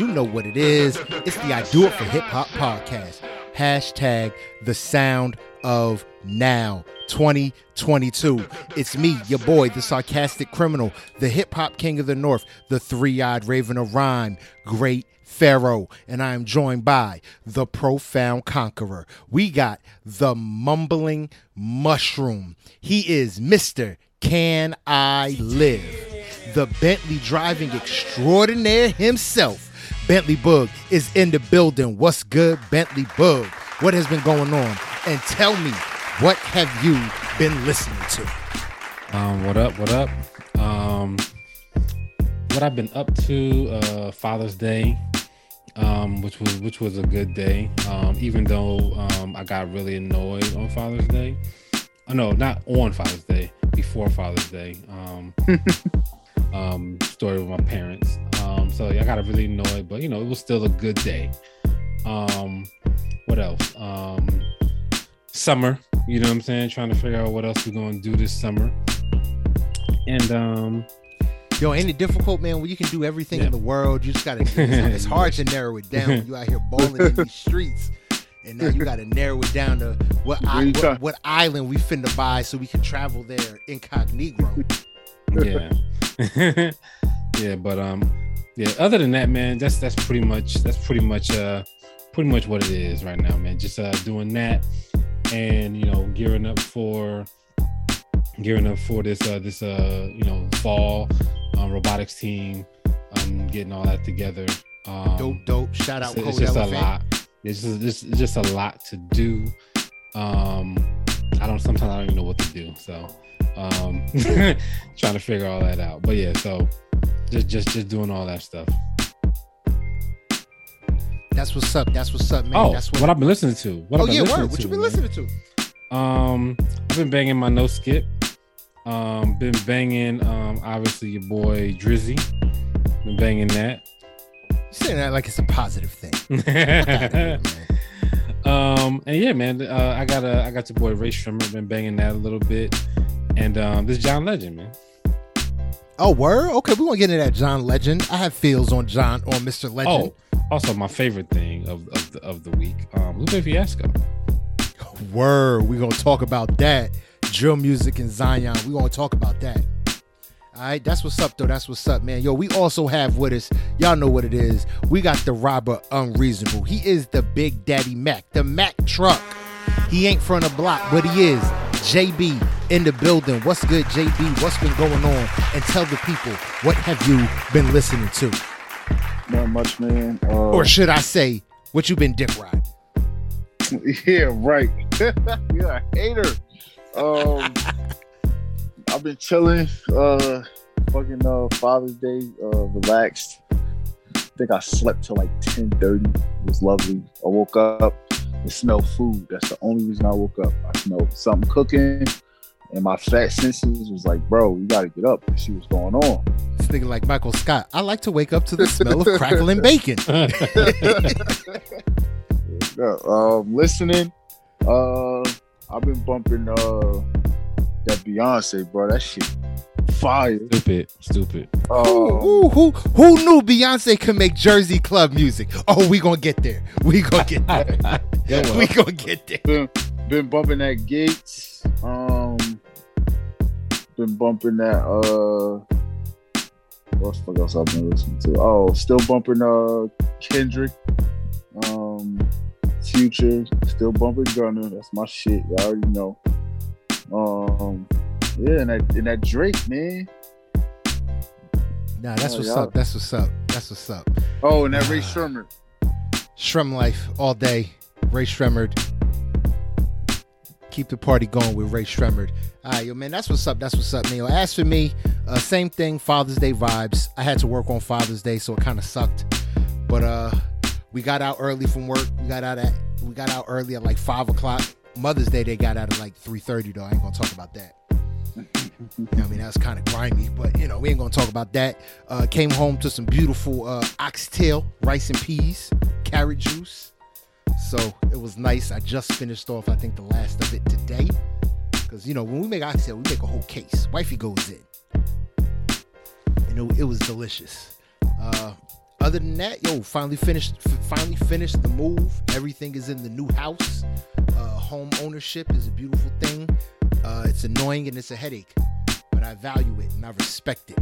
You know what it is. It's the I Do It for Hip Hop podcast. Hashtag the sound of now 2022. It's me, your boy, the sarcastic criminal, the hip hop king of the north, the three eyed raven of rhyme, great Pharaoh, and I am joined by the profound conqueror. We got the mumbling mushroom. He is Mr. Can I Live? The Bentley driving extraordinaire himself. Bentley Bug is in the building. What's good, Bentley Bug? What has been going on? And tell me, what have you been listening to? Um, what up? What up? Um, what I've been up to? Uh, Father's Day, um, which was which was a good day. Um, even though um, I got really annoyed on Father's Day. Oh, no, not on Father's Day. Before Father's Day. Um, um, story with my parents. Um, so I got really annoyed, but you know, it was still a good day. Um, what else? Um, summer, you know what I'm saying? Trying to figure out what else we're gonna do this summer. And um, Yo, ain't it difficult, man? Well, you can do everything Yeah. in the world, you just gotta. It's, it's hard to narrow it down. when You out here balling in these streets, and now you gotta narrow it down to what I, what, what island we finna buy so we can travel there incognito. Yeah, yeah, but um, yeah. Other than that, man, that's that's pretty much that's pretty much uh pretty much what it is right now, man. Just uh doing that, and you know, gearing up for gearing up for this uh this uh you know fall um, robotics team, um, getting all that together. Um, Dope, dope. Shout out it's, it's just Elephant. a lot. It's just, it's it's just a lot to do. Um, I don't. Sometimes I don't even know what to do. So, um, trying to figure all that out. But yeah, so just just just doing all that stuff. That's what's up. That's what's up, man. oh, That's what, I've been listening to. What oh I've been yeah, listening word. What to, you been man. listening to? Um, I've been banging my no skip. Um, been banging. Um, obviously your boy Drizzy. Been banging that. You saying that like it's a positive thing. Here, um and yeah man uh, i got a i got your boy Rae Sremmurd, been banging that a little bit and um this john legend man Oh, word. Okay, we're gonna get into that John Legend. I have feels on John on Mr. Legend. oh also my favorite thing of of the, of the week um lupe fiasco Word. We're gonna talk about that. Drill music and Zion. We're gonna talk about that. All right, that's what's up, though. That's what's up, man. Yo, we also have with us, y'all know what it is. We got the robber unreasonable. He is the Big Daddy Mac, the Mac truck. He ain't from the block, but he is. JB in the building. What's good, JB? What's been going on? And tell the people what have you been listening to, Not much, man. Uh, or should I say, what you been dick riding? yeah, right. You're a hater. Um, I've been chilling. Uh, fucking uh, Father's Day. Uh, relaxed. I think I slept till like ten thirty. It was lovely. I woke up. It smelled food. That's the only reason I woke up. I smelled something cooking, and my fat senses was like, "Bro, you got to get up and see what's going on." This nigga like Michael Scott. I like to wake up to the smell of crackling bacon. Yeah, um, listening. Uh, I've been bumping uh that Beyonce, bro. That shit fire. stupid stupid Um, who, who, who knew Beyonce could make Jersey club music? Oh, we gonna get there. We gonna get there. yeah, well, we gonna get there. been been bumping that Gates. Um, been bumping that uh. What the fuck else I've been listening to? Oh, still bumping uh Kendrick. Um, Future. Still bumping Gunna. That's my shit. Y'all already know. Um, yeah, and that and that Drake man. Nah, that's Oh, what's y'all- up. That's what's up. That's what's up. Oh, and that Rae Sremmurd. Shrem life all day. Rae Sremmurd. Keep the party going with Rae Sremmurd. All right, yo, man, that's what's up. That's what's up, man. As for me, uh, same thing. Father's Day vibes. I had to work on Father's Day, so it kind of sucked. But uh, we got out early from work. We got out at we got out early at like five o'clock. Mother's Day they got out at like three thirty though. I ain't gonna talk about that. I mean, that's kind of grimy, but you know, we ain't gonna talk about that. Uh, came home to some beautiful uh, oxtail, rice and peas, carrot juice. So it was nice. I just finished off, I think, the last of it today. Because, you know, when we make oxtail, we make a whole case. Wifey goes in. And it, it was delicious. Uh, other than that, yo, finally finished. f- Finally finished the move. Everything is in the new house. Uh, home ownership is a beautiful thing. Uh, it's annoying and it's a headache, but I value it and I respect it.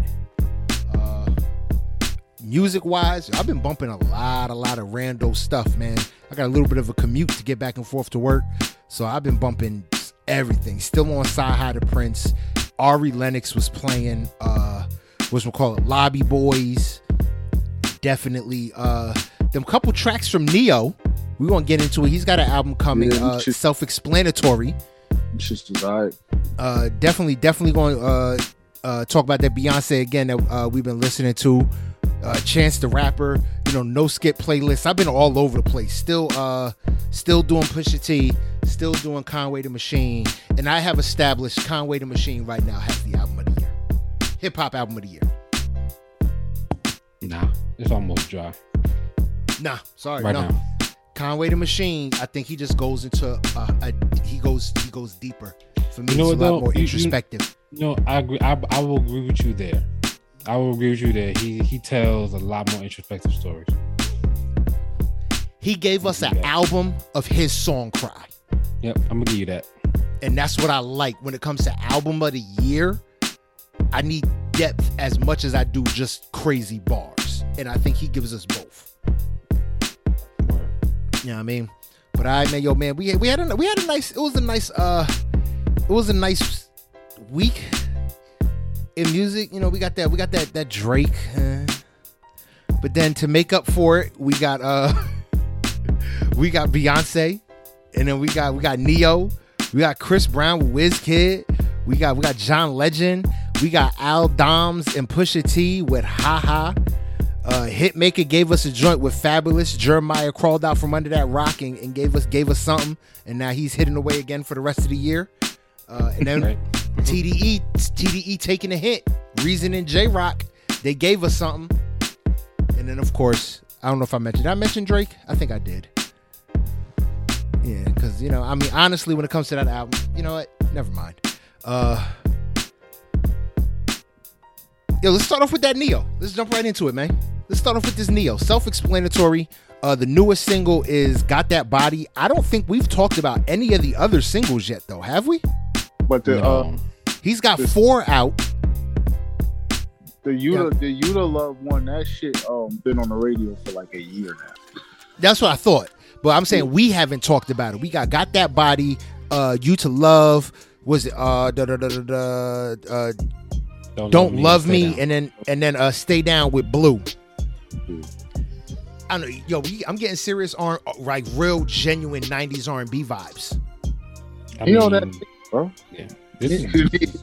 Music wise, I've been bumping a lot, a lot of rando stuff, man. I got a little bit of a commute to get back and forth to work, so I've been bumping everything. Still on Sci High to Prince. Ari Lennox was playing, uh, what's we call it, Lobby Boys. Definitely, uh, them couple tracks from Ne-Yo. We're gonna get into it. He's got an album coming, Yeah, uh, shit. self-explanatory. Just was alright. Uh, definitely, definitely going to uh, uh, talk about that Beyonce again that uh, we've been listening to. Uh, Chance the Rapper, you know, no skip playlist. I've been all over the place. Still, uh, still doing Pusha T, still doing Conway the Machine, and I have established Conway the Machine right now has the album of the year, hip hop album of the year. Nah, it's almost dry Nah, sorry, right no. now. Conway the Machine. I think he just goes into a, a he goes he goes deeper. For me, You know it's a lot though? more You- you- introspective. No, I agree. I, I will agree with you there. I will agree with you that He he tells a lot more introspective stories. He gave us an album of his song cry. Yep, I'm gonna give you that. And that's what I like when it comes to album of the year. I need depth as much as I do just crazy bars. And I think he gives us both. Word. You know what I mean? But I man, yo, man, we we had a we had a nice it was a nice uh it was a nice week in music. You know, we got that we got that that Drake. but then to make up for it, we got uh we got Beyonce, and then we got we got Ne-Yo, we got Chris Brown with Wizkid, we got we got John Legend, we got Al Doms and Pusha T with Haha. Uh, Hitmaka gave us a joint with Fabolous. Jeremih crawled out from under that rock and, and gave us gave us something, and now he's hitting away again for the rest of the year. Uh, and then Right. TDE TDE taking a hit. Reason and Jay Rock, they gave us something. And then of course, I don't know if I mentioned. I mention Drake? I think I did. Yeah, because you know, I mean, honestly, when it comes to that album, you know what? Never mind. Uh, yo, let's start off with that Ne-Yo. Let's jump right into it, man. Let's start off with this Ne-Yo. Self-explanatory. Uh, the newest single is "Got That Body." I don't think we've talked about any of the other singles yet, though, have we? But the uh, No. He's got This- four out. the Yuta the U 2 Luv one that shit um been on the radio for like a year now. That's what I thought. But I'm saying we haven't talked about it. We got got that body. Uh, you to love was it, uh, da, da, da, da, da, uh don't love Stay me, Down. and then and then uh stay down with Bleu. I know, yo, we, I'm getting serious on like real genuine '90s R&B vibes. I You know that mean, bro. This is,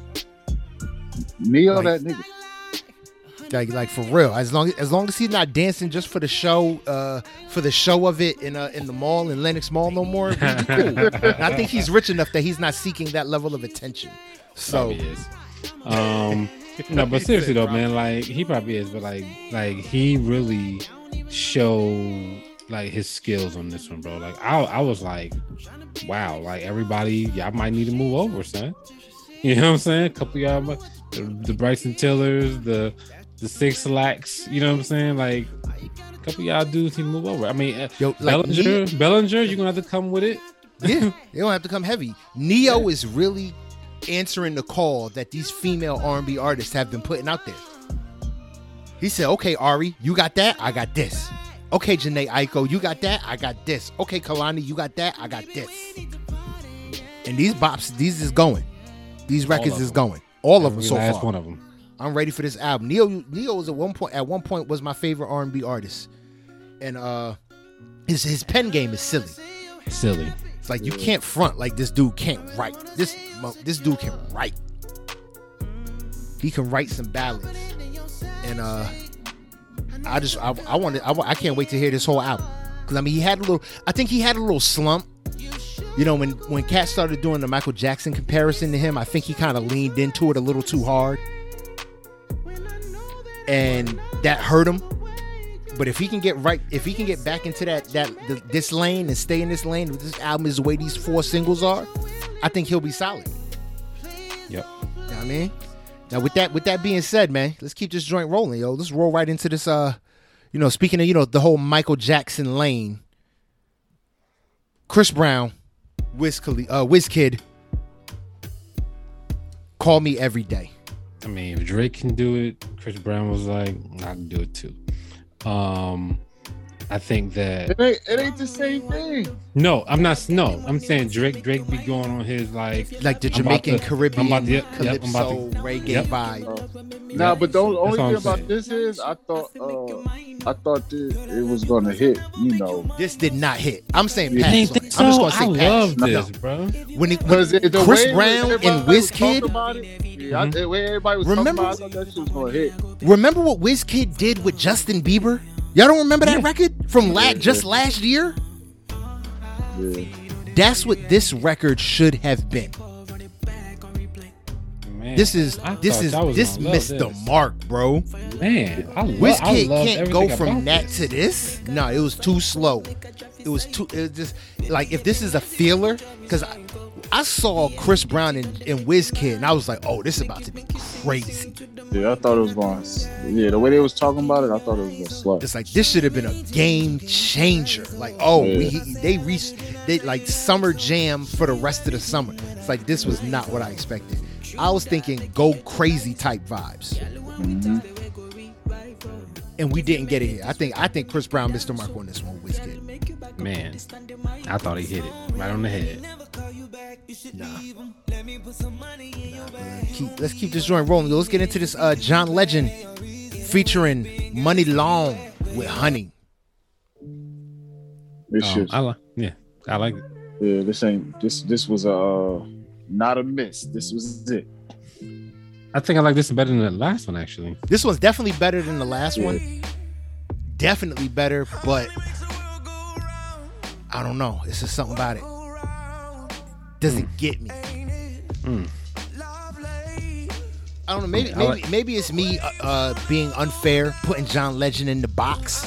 Ne-Yo Like- that nigga. Like, like for real. As long as long as he's not dancing just for the show, uh, for the show of it in uh, in the mall in Lenox Mall no more. cool. I think he's rich enough that he's not seeking that level of attention. So probably is. Um, no, but seriously though, man, like he probably is, but like, like he really showed like his skills on this one, bro. Like I, I was like, wow, like everybody, y'all might need to move over, son. You know what I'm saying? A couple of y'all, the, the Bryson Tillers, the the 6LACKs. You know what I'm saying? Like a couple of y'all dudes need to move over. I mean, uh, yo, like Bellinger, Bellinger, you're gonna have to come with it. yeah, they don't have to come heavy. Ne-Yo is really answering the call that these female R&B artists have been putting out there. He said, "Okay, Ari, you got that. I got this. Okay, Jhené Aiko, you got that. I got this. Okay, Kehlani, you got that. I got this." And these bops, these is going. These records is going. All of them so last far. one of them. I'm ready for this album. Ne-Yo Ne-Yo was at one point at one point was my favorite R&B artist, and uh, his his pen game is silly. Silly. It's like you can't front like this dude can't write. This this dude can write. He can write some ballads, and uh, I just I, I want I, I can't wait to hear this whole album because I mean he had a little I think he had a little slump. You know when when Cat started doing the Michael Jackson comparison to him, I think he kind of leaned into it a little too hard, and that hurt him. But if he can get right, if he can get back into that that the, this lane and stay in this lane, this album is the way these four singles are, I think he'll be solid. Yep. You know what I mean? Now with that with that being said, man, let's keep this joint rolling, yo. Let's roll right into this uh, You know, speaking of you know the whole Michael Jackson lane, Chris Brown, Wiz, Khali- uh, Kid, call me every day. I mean, if Drake can do it, Chris Brown was like, I can do it too. Um, I think that It ain't, it ain't the same thing. no, I'm not. No, I'm saying Drake. Drake be going on his like Like the Jamaican to- Caribbean I'm about to- yep, yep, I'm about calypso to- reggae yep. vibe. Nah, but the only thing about saying. this is, I thought, uh, I thought that it was gonna hit. You know, This did not hit. I'm saying You pass. Ain't on it. I'm just gonna say I pass. love No. this, bro. When, it, when the Chris Brown and was Wizkid- talking about it, yeah, I, the way everybody was Remember- talking about it, I thought that shit was gonna hit. remember what Wizkid did with Justin Bieber? Y'all don't remember that Yeah. record from la- just last year? Yeah. That's what this record should have been. Man, This is I this is this missed the mark, bro. Man, I love. I Wizkid love can't go from that this. to this. No, it was too slow. It was too. It was just like if this is a feeler, because I, I saw Chris Brown and, and Wizkid, and I was like, oh, this is about to be crazy. Yeah, I thought it was going. Yeah, the way they was talking about it, I thought it was going to slap. It's like this should have been a game changer. Like, oh, we, they reached they like summer jam for the rest of the summer. It's like this was not what I expected. I was thinking go crazy type vibes, Mhm. and we didn't get it here. I think I think Chris Brown missed the mark on this one. Wizkid. Man, I thought he hit it right on the head. Nah. Keep, let's keep this joint rolling. Let's get into this uh, John Legend featuring Muni Long with Honey. This Um, shit. I like. Yeah, I like it. Yeah, this ain't. This this was a uh, not a miss. This was it. I think I like this better than the last one actually. This one's definitely better than the last one. Definitely better, but I don't know. It's just something about it. Doesn't get me. Mm. I don't know. Maybe maybe like- maybe it's me uh, uh, being unfair, putting John Legend in the box.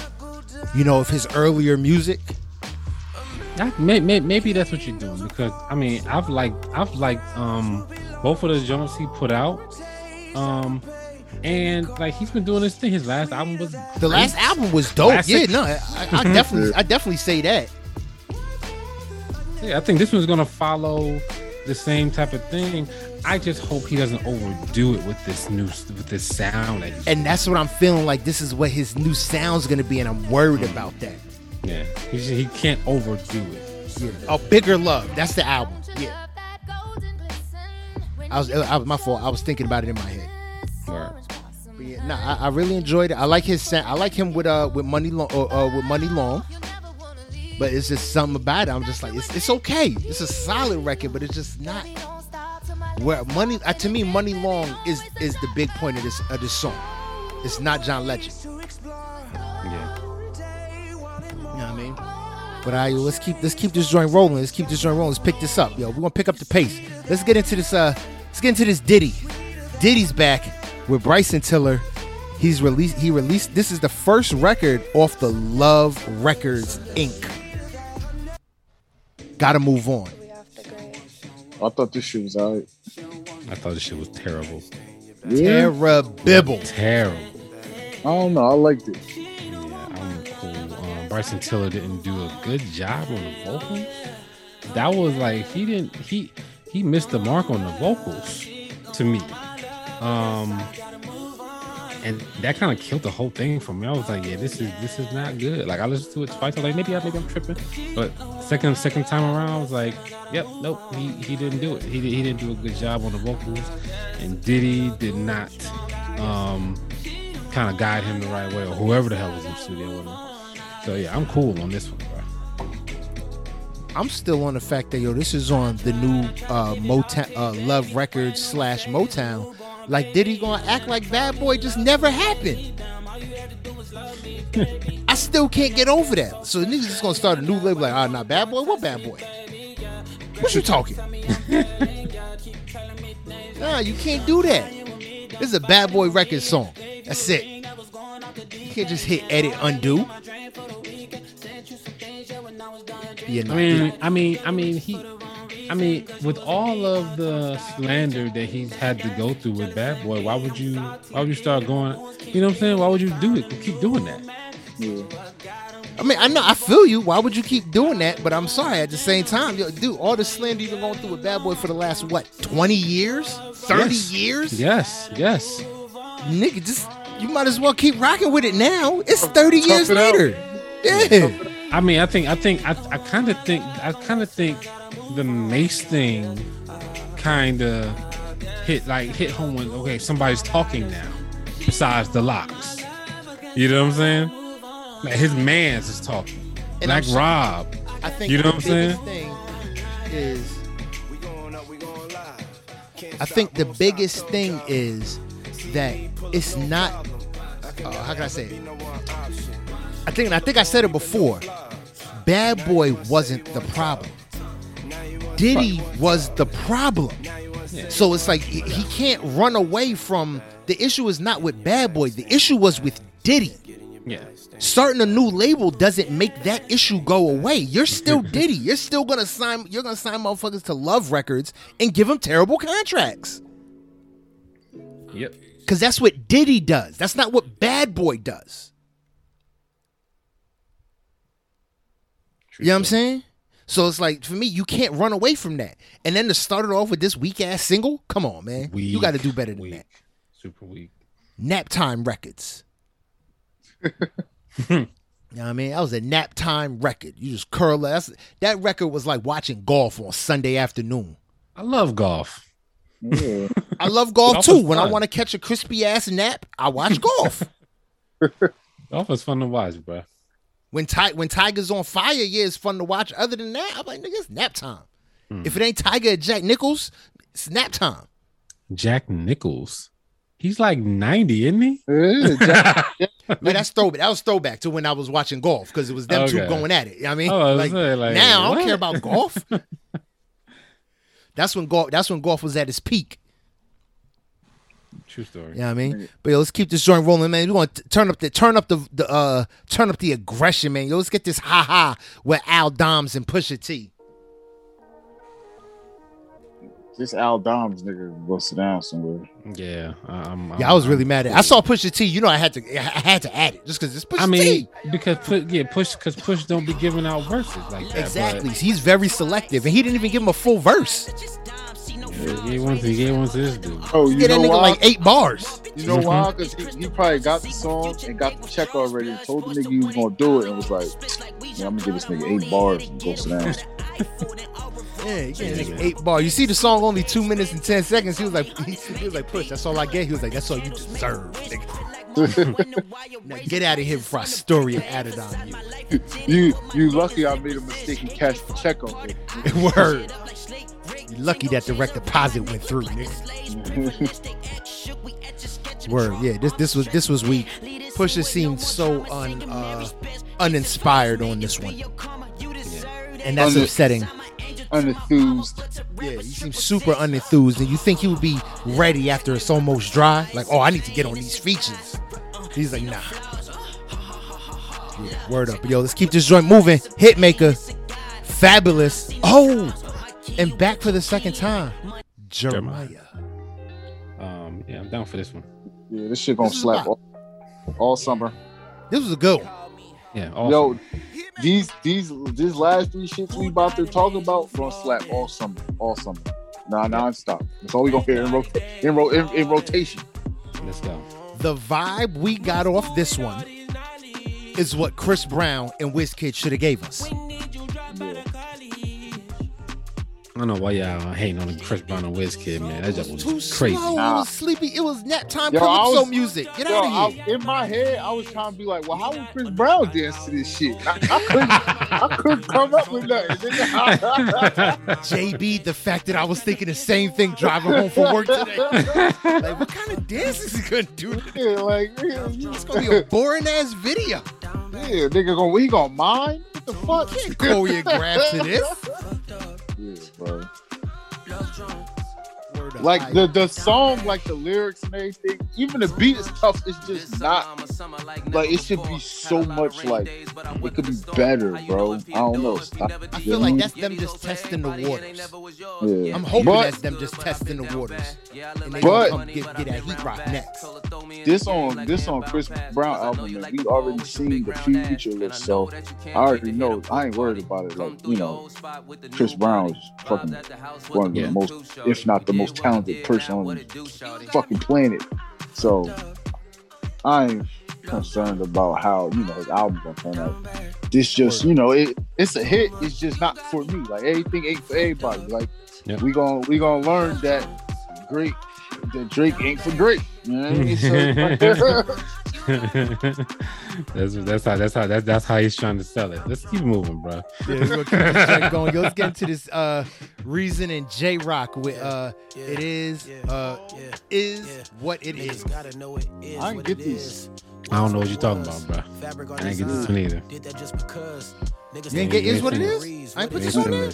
You know, of his earlier music. I, may, may, maybe that's what you're doing because I mean I've liked I've liked um both of the joints he put out, um, and like he's been doing this thing. His last album was The last album was dope. Last yeah, no, I, I definitely, I definitely say that. Yeah, I think this one's gonna follow the same type of thing. I just hope he doesn't overdo it with this new with this sound that And that's what I'm feeling like. This is what his new sound's gonna be, and I'm worried about that. yeah. He he can't overdo it. Yeah. A bigger love. That's the album. Yeah. I was, I was my fault. I was thinking about it in my head. Word. But yeah, nah, I, I really enjoyed it. I like his sound. I like him with uh with Muni Long uh, uh, with Muni Long. But it's just something about it. I'm just like it's it's okay. It's a solid record, but it's just not where money. Uh, to me, Muni Long is is the big point of this of this song. It's not John Legend. Yeah. You know what I mean? But I let's keep let's keep this joint rolling. Let's keep this joint rolling. Let's pick this up, yo. We're gonna pick up the pace. Let's get into this. Uh, let's get into this Diddy. Diddy's back with Bryson Tiller. He's released. He released. This is the first record off the Love Records Inc. Gotta move on. I thought this shit was alright. I thought this shit was terrible. Yeah, Terrible. Terrible. I don't know. I liked it. Yeah, I'm cool. Um, Bryson Tiller didn't do a good job on the vocals. That was like he didn't he he missed the mark on the vocals to me. Um and that kind of killed the whole thing for me. I was like, yeah, this is this is not good. Like I listened to it twice. I was like, maybe I maybe I'm tripping. But second second time around, I was like, yep, nope, he, he didn't do it. He, he didn't do a good job on the vocals. And Diddy did not um kind of guide him the right way, or whoever the hell was in the studio with him. So yeah, I'm cool on this one. I'm still on the fact that yo, this is on the new uh, Motown, uh, Love Records slash Motown. Like, did he gonna act like Bad Boy just never happened? I still can't get over that. So niggas just gonna start a new label like, ah, not Bad Boy. What Bad Boy? What you talking? nah, you can't do that. This is a Bad Boy record song. That's it. You can't just hit edit undo. Yeah, no, I mean, I mean, I mean, he, I mean, with all of the slander that he's had to go through with Bad Boy, why would you, why would you start going? You know what I'm saying? Why would you do it? Keep doing that. Yeah. I mean, I know I feel you. Why would you keep doing that? But I'm sorry. At the same time, yo, dude, all the slander you've been going through with Bad Boy for the last what, 20 years, 30 Yes. years, Yes, yes. nigga, just you might as well keep rocking with it now. It's 30 Tough years it out. later. Yeah. I mean, I think, I think, I, I kind of think, I kind of think the Mase thing kind of hit like hit home when okay, somebody's talking now, besides the LOX. You know what I'm saying? Like his man's is talking. And like I'm Rob. I think You know the what I'm saying? thing is I think the biggest thing is that it's not uh, how can I say it? I think and I think I said it before. Bad Boy wasn't the problem. Diddy was the problem. So it's like he can't run away from the issue is not with Bad Boy. The issue was with Diddy Yeah. starting a new label doesn't make that issue go away. You're still Diddy. You're still gonna sign. You're gonna sign motherfuckers to Love Records and give them terrible contracts. Yep. Cause that's what Diddy does. That's not what Bad Boy does. You know what I'm saying? So it's like for me, you can't run away from that. And then to start it off with this weak ass single, come on, man. you got to do better than weak. that. Super weak. Nap Time Records. you know what I mean? That was a nap time record. You just curl. That's, that record was like watching golf on Sunday afternoon. I love golf. Yeah. I love golf Golf too. When I want to catch a crispy ass nap, I watch golf. Golf is fun to watch, bro. When Ti- when Tiger's on fire, yeah, it's fun to watch. Other than that, I'm like, nigga, it's nap time. Hmm. If it ain't Tiger or Jack Nicklaus, it's nap time. Jack Nicklaus. He's like 90, isn't he? Yeah, Man, that's throwback. That was throwback to when I was watching golf because it was them two going at it. You know what I mean, Oh, I like, saying, like, now I don't care about golf. that's when golf. That's when golf was at its peak. True story. You know I mean? But yo, let's keep this joint rolling, man. We're gonna t- turn up the turn up the, the uh turn up the aggression, man. Yo, let's get this ha ha with Al Doms and Pusha T. this Al Doms nigga go sit down somewhere. Yeah. I'm, Yeah, I was really mad at. It. I saw Pusha T. You know, I had to I had to add it just because it's Pusha I mean, T. because put yeah, push because push don't be giving out verses like that. Exactly. He's very selective, and he didn't even give him a full verse. But he gave one to he gave one this dude. Oh, you Get that know nigga why? like eight bars. You know why? Because he, he probably got the song and got the check already and told the nigga he was gonna do it and was like, yeah, I'm gonna give this nigga eight bars and go sit down. Yeah, he gave that nigga eight bars. You see the song only two minutes and ten seconds. He was like, he, he was like, push. That's all I get. He was like, that's all you deserve. Nigga. now get out of here before I story it added on you. you you lucky I made a mistake and cashed the check on it. Word. You lucky that direct deposit went through, nigga. Word, yeah. This this was this was weak. Pusha seemed so un uh, uninspired on this one, and that's Un- upsetting. Unenthused. Yeah, he seems super unenthused, and you think he would be ready after it's almost dry. Like, oh, I need to get on these features. He's like, nah. Yeah, word up, yo. Let's keep this joint moving. Hitmaka, Fabolous. Oh, and back for the second time, Jeremih. Um, yeah, I'm down for this one. Yeah, this shit gonna This slap all, all summer. This was a good one. Yeah, awesome. Yo, these these these last three shits we about to talk about gonna slap all summer, all summer. Nah, non-stop. That's all we gonna hear in, ro- in, ro- in, in rotation. Let's go. The vibe we got off this one is what Chris Brown and WizKid should have gave us. Yeah. I don't know why y'all hating on the Chris Brown and Wizkid, man. That just was Too crazy. slow. It Nah. was sleepy. It was nap time Yo, I calypso was- music. Get Yo, out of I, here. in my head, I was trying to be like, well, how would Chris Brown dance to this shit? I, I couldn't, I couldn't come up with nothing. JB, the fact that I was thinking the same thing driving home from work today. like, what kind of dance is he gonna do today? yeah, like, yeah, It's gonna be a boring ass video. yeah, nigga, gonna, he gonna mine? What the fuck? Choreograph to this. Like the the song, like the lyrics and everything, even the beat is tough. It's just not like it should be so much like it could be better, bro. I don't know. I feel like that's them just testing the waters. yeah. I'm hoping But- that's them just testing the waters. And they But- come get, get that heat rock next. this on this on Chris Brown album, man, we already seen the future list, so I already know. I ain't worried about it. Like you know, Chris Brown is fucking one of the Yeah. most, if not the most talented person on the fucking planet. So I ain't concerned about how you know his album gonna turn out. This just you know it, it's a hit. It's just not for me. Like everything ain't for everybody. Like Yep. we gonna we gonna learn that great that Drake ain't for great. You know what I mean? So, that's that's how that's how that's that's how he's trying to sell it. Let's keep moving, bro. Yeah, we're gonna keep this track going. Yo, let's get into this uh reason and Jay Rock with uh it is uh is what it is. I ain't get these. I don't know what you're talking about, bro. I ain't get this one either. Did that just because. Niggas You ain't get is what it ain't is? I ain't put this ain't on there?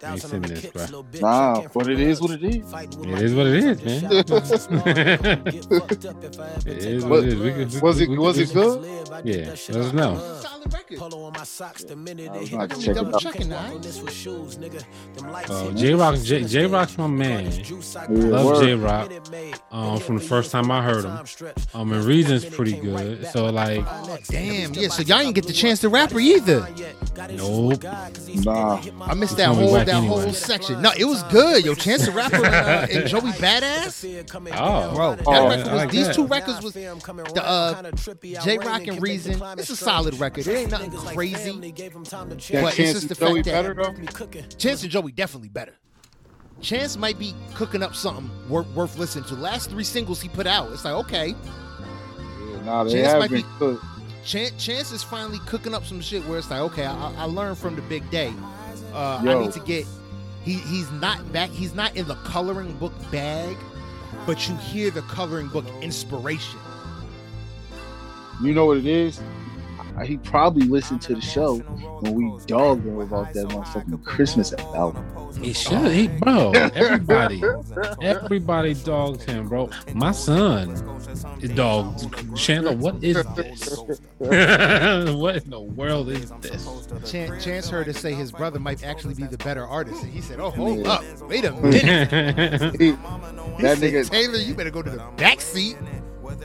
This. You ain't seen this, bro. Nah, but it is what it is. It is what it is, man. It is what it is. We could- we Was it we was could- it good? Yeah, let us know. Solid. Polo on my socks the minute I it hit about the check it out. Checking that. This with shoes, nigga. Them lights Uh, Jay Rock, J Jay Rock's my man. Love. Jay Rock. Um, from the first time I heard him. Um, and Reason's pretty good. So like, Damn, yeah. So y'all ain't get the chance to rap her either. nope. Nah. I missed It's that gonna whole whack that anyway. whole section. No, it was good. Yo, Chance the Rapper and, uh, and Joey Badass. Oh, Bro, that Oh, record was like these that. two records was the uh Jay Rock and Reason. It's a solid record. It ain't nothing crazy. That But it's chance just the to Joey fact that- better though. Chance and Joey definitely better. Chance might be cooking up something worth, worth listening to. Last three singles he put out, it's like okay. Yeah, nah, they Chance have might been be- Chance, Chance is finally cooking up some shit where it's like, okay, I, I learned from the big day. Uh, I need to get. He he's not back. He's not in the coloring book bag, but you hear the coloring book inspiration. You know what it is? I- He probably listened to the show when we dogged him about that motherfucking Christmas album. He should. He, bro. Everybody, everybody dogged him, bro. My son is dogged Chandler. What is this? what in the world is this? Chance, Chance heard us say his brother might actually be the better artist, and he said, "Oh, hold Yeah. up, wait a minute." He- He that said, nigga, Taylor, you better go to the back seat.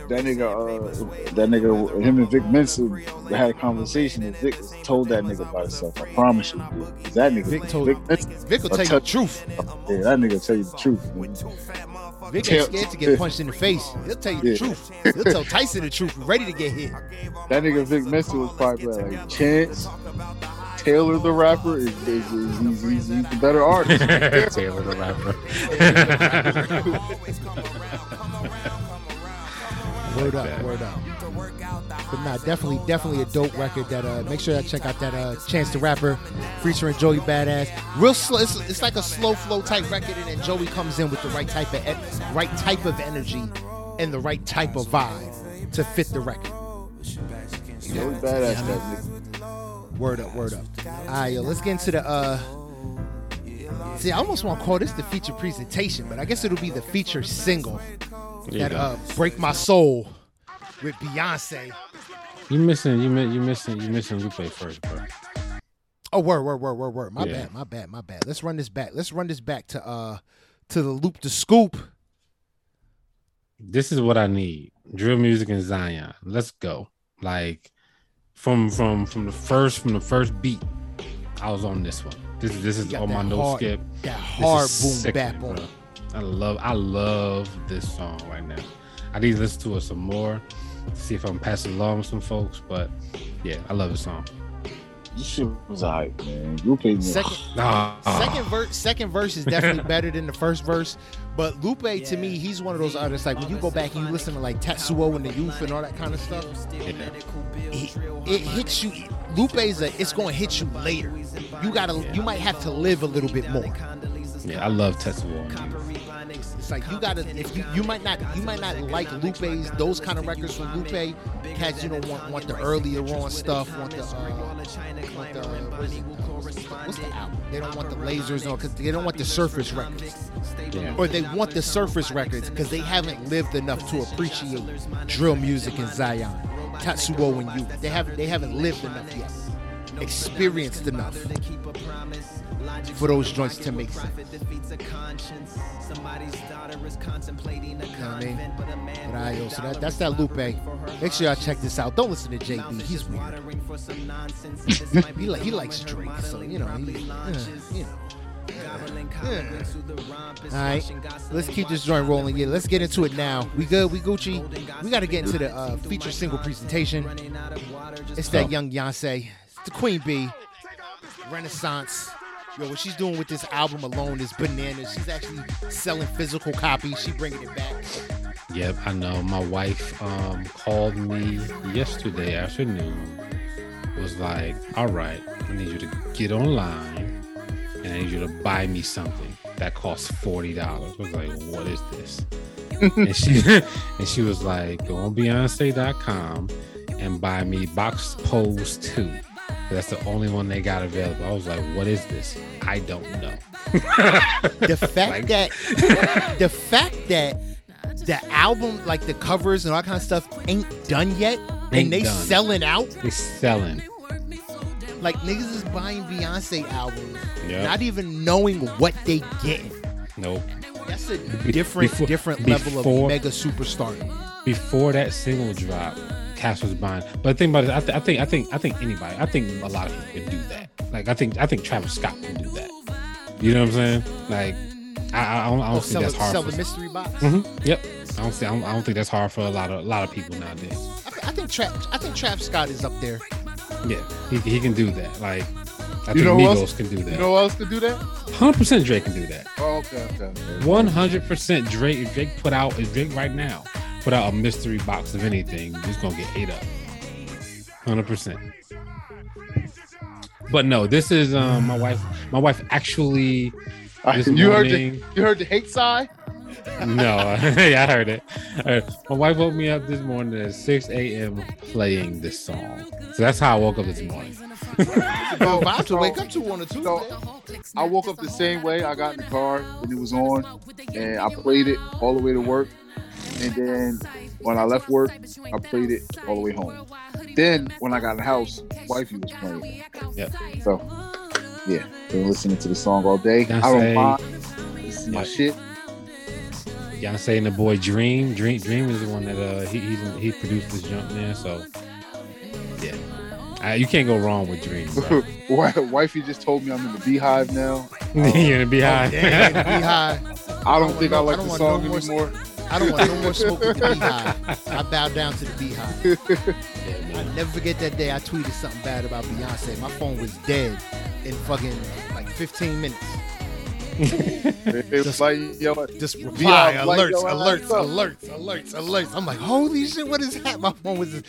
That nigga, uh, that nigga, him and Vic Mensa had a conversation, and Vic told that nigga about himself. I promise you, dude. That nigga, Vic told- Vic Mensa, Vic will I'll tell you the truth. yeah, that nigga tell you the truth. man. Vic ain't scared to get punched in the face. He'll tell you the Yeah. truth. He'll tell Tyson the truth. Ready to get hit. That nigga Vic Mensa was probably like, Chance Taylor, the rapper, is, is, is he's, he's, he's the better artist. Taylor the rapper. Word up, that. word up. But nah, definitely, definitely a dope record. That uh, make sure y'all check out that uh, Chance the Rapper featuring Joey Badass. Real slow. It's, it's like a slow flow type record, and then Joey comes in with the right type of en- right type of energy and the right type of vibe to fit the record. Joey badass that nigga. Word up, word up. All right, yo, let's get into the. uh See, I almost want to call this the feature presentation, but I guess it'll be the feature single There you that uh "Break My Soul" with Beyonce. You missing? You mi- you missing? You missing Lupe first, bro. Oh, word, word, word, word, word. My Yeah. bad, my bad, my bad. Let's run this back. Let's run this back to uh to the loop the scoop. This is what I need: drill music and Zion. Let's go. Like from from from the first from the first beat, I was on this one. This this is on my no hard- skip. That hard boom sick, bap bro. on it. I love I love this song right now. I need to listen to it some more, see if I'm passing along with some folks. But yeah, I love the song. This shit was alright, man. Lupe, man. Second Ah, second verse second verse is definitely better than the first verse. But Lupe to me, he's one of those artists like when you go back and you listen to like Tetsuo and the Youth and all that kind of stuff, it, it hits you. Lupe's a it's gonna hit you later. You gotta you might have to live a little bit more. yeah, I love Tetsuo. It's like you gotta if you you might not you might not like Lupe's those kind of records from Lupe. Cats you don't want want the earlier on stuff, want the uh, want the what's, what's the album? They don't want the lasers on because they don't want the surface records. Yeah. Or they want the surface records because they haven't lived enough to appreciate drill music in Zion, Tetsuo and you. They haven't they haven't lived enough yet. experienced enough for those joints to make sense. You know what I mean? But yo, so that, that's that Lupe. Make sure y'all check this out. Don't listen to JB. He's weird. he like he likes Drake, so you know, he, uh, you know. All right, let's keep this joint rolling. Yeah, let's get into it now. We good? We Gucci? We got to get into the uh, feature single presentation. It's that young Beyonce, it's the Queen Bee, Renaissance. Yo, what she's doing with this album alone is bananas. She's actually selling physical copies. She bringing it back. Yep, I know. My wife um, called me yesterday afternoon. Was like, "All right, I need you to get online, and I need you to buy me something that costs forty dollars." I was like, "What is this?" and she and she was like, "Go on Beyonce.com and buy me Box Pose Two. That's the only one they got available." I was like, "What is this? I don't know." The fact Like- that the fact that the album, like the covers and all that kind of stuff, ain't done yet, Ain't and they done. selling out. It's selling. Like niggas is buying Beyonce albums, Yeah. not even knowing what they getting. Nope. That's a different, before- different level before- of mega superstar. before that single drop, Cash was buying. But the thing about it, I, th- I think, I think, I think anybody, I think a lot of people can do that. Like, I think, I think Travis Scott can do that. You know what I'm saying? Like, I, I don't, I don't Oh, think that's hard. sell For, the mystery box. Mhm. Yep. I don't see. I don't, I don't think that's hard for a lot of a lot of people nowadays. I, I think Trav, I think Travis Scott is up there. Yeah, he, he can do that. Like, I You think know who Migos else- can do that. You that. know who else can do that? Hundred percent Drake can do that. Oh, okay, okay. okay. One hundred percent Drake. If Drake put out, if Drake right now put out a mystery box of anything, it's gonna get ate up. Hundred percent. But no, this is um my wife. My wife actually this you heard the morning. you heard the hate side? no, yeah, I heard it. Heard- My wife woke me up this morning at six a.m. playing this song. So that's how I woke up this morning. I have to wake up to on a Tuesday. So, I woke up the same way. I got in the car and it was on, and I played it all the way to work. And then when I left work, I played it all the way home. Then when I got in the house, wifey was playing it. Yep. So yeah, been listening to the song all day. Can I I don't say- mind. This is my Yep. shit. Beyonce and the boy Dream. Dream Dream is the one that uh he he, he produced this jump man. So yeah, uh, you can't go wrong with Dream. Wifey just told me I'm in the BeyHive now. You're gonna be high. Oh, damn, BeyHive. I don't want think I no- like I the song no more- anymore. I don't want no more smoke with the BeyHive. I bow down to the BeyHive. I never forget that day I tweeted something bad about Beyonce. My phone was dead in fucking like 15 minutes. Just- like, yo, Just reply, BeyHive, like, alerts, yo, alerts, what's alerts, alerts, alerts. I'm like, holy shit, what is that? My phone was just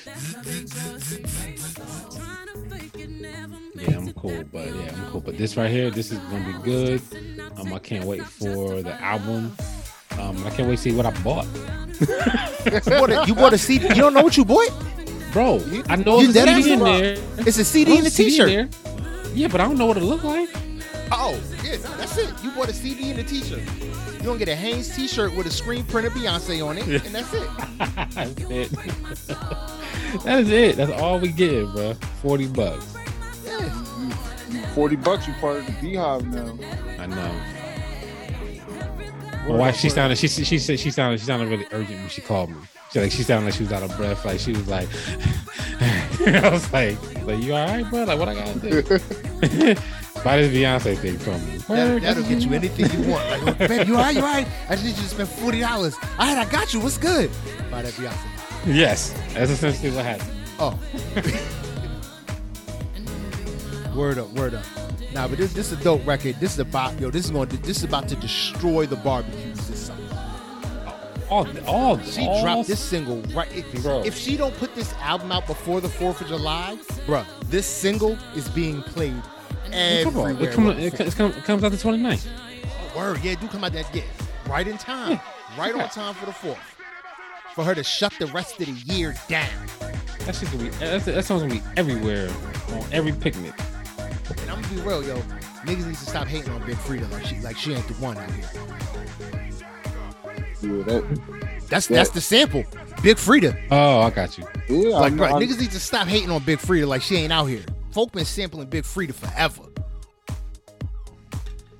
Yeah, I'm cool, but yeah, I'm cool. But this right here, this is gonna be good. Um, I can't wait for the album. Um, I can't wait to see what I bought, you bought, a, you bought a CD. You don't know what you bought? bro. You- I know you there's a CD in ass there. It's a CD and a There's CD T-shirt. in there. Yeah, but I don't know what it look like. Oh, yeah, that's it. You bought a CD and a T-shirt. You gonna get a Hanes T-shirt with a screen print of Beyonce on it, and that's it. That's it. that is it. That's all we get, bro. Forty bucks. Yeah. forty bucks. You part of the BeyHive now. I know. My wife, she sounded, she she said she sounded, she sounded really urgent when she called me. She like she sounded like she was out of breath. Like she was like, I was like, like you all right, bro? Like what I gotta do? Buy this Beyonce thing from me. That, that'll get you anything you want. Like, oh, babe, you alright? You alright? I just need you to spend forty dollars. Alright, I got you. What's good? Buy that Beyonce. Yes, that's essentially what happened. Oh. word up, word up. Nah, but this this is a dope record. This is about yo. This is going. To, this is about to destroy the barbecues this summer. All, all, She all, dropped this single right. If, if she don't put this album out before the Fourth of July, bruh, this single is being played everywhere. it, come, it, it, come, it comes out the 29th. Word, yeah, do come out that yeah, right in time, right on time for the fourth, for her to shut the rest of the year down. That shit's gonna be, that's, that song's gonna be everywhere on every picnic. And I'm gonna be real, yo, niggas needs to stop hating on Big Freedia like she like she ain't the one out here. Yeah, that, That's Yeah. that's the sample, Big Freedia. Oh, I got you. yeah, Like, I'm- bro, I'm- niggas need to stop hating on Big Freedia like she ain't out here. folk been sampling Big Freedia forever.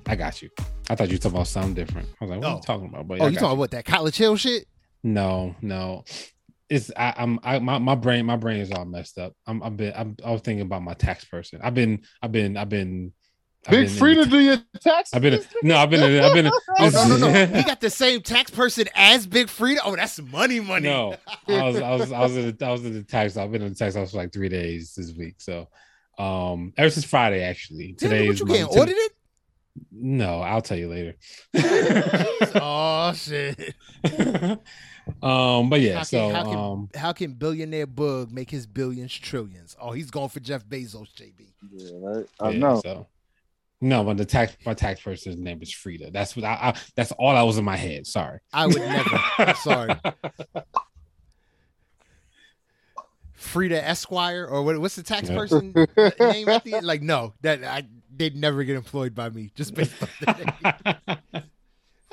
I got you. I thought you were talking about something different. I was like, what are Oh. you talking about? But Oh, I you got talking about that College Hill shit? No, no. It's I, I'm I my, my brain my brain is all messed up. I'm I've been I'm, I was thinking about my tax person. I've been I've been I've been I've Big been in Frida the- do your taxes. I've been no I've been in, I've been in- Oh no, no, no. he got the same tax person as Big Free. Oh, that's money, money. no I was I was I was in the, I was in the tax I've been in the tax office for like three days this week. So um ever since Friday actually. Damn, Today what is you my- getting to- audited? No, I'll tell you later. oh shit! um but yeah How can- so how can- um How can billionaire Bug make his billions trillions? Oh, he's going for Jeff Bezos, JB. Yeah, right. I Yeah, know. So no, but the tax my tax person's name is Frida. That's what I, I that's all that was in my head. Sorry. I would never. I'm sorry. Frida Esquire or what, what's the tax Yeah. person name at the end? Like, no, that I they'd never get employed by me just based on the name.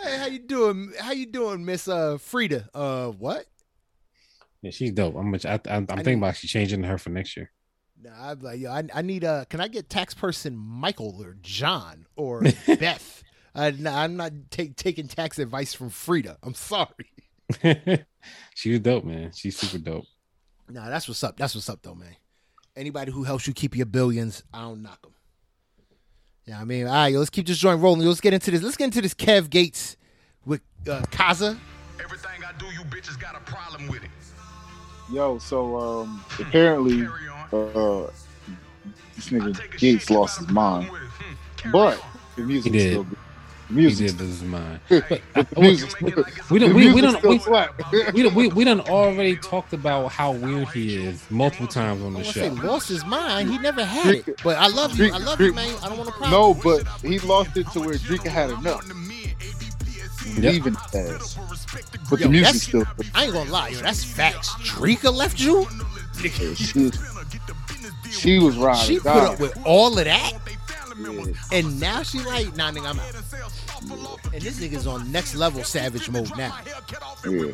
Hey, how you doing? How you doing, Miss uh Frida? Uh, what? yeah, she's dope. I'm much. I, I, I'm I thinking about actually changing her for next year. Nah, I'm like, yo, I, I need a. Can I get tax person Michael or John or Beth? Uh, nah, I'm not take, taking tax advice from Frida. I'm sorry. she was dope, man. She's super dope. Nah, that's what's up. That's what's up, though, man. Anybody who helps you keep your billions, I don't knock them. Yeah, I mean, all right, yo, let's keep this joint rolling. Let's get into this. Let's get into this Kev Gates with uh, Khaza. Everything I do, you bitches got a problem with it. Yo, so um, apparently, uh, this nigga Gates lost his mind. Hmm, but on. the music is still good. The He music, did lose his mind. the But music, we, don't we, we don't still we, slap. we, don't- we, we done already talked about how weird he is multiple times on the want say show. lost his mind. He never had it. But I love you. I love you, man. I don't want to problem. No, but he lost it to where Dreka had enough. Yep. Leaving his ass. But Yo, the music still. I ain't gonna lie, yo. That's facts. Dreka left you. She, she was riding. She put up with all of that, and now she like, nah, nigga, I'm out. And this nigga's on next level savage mode now. Yeah.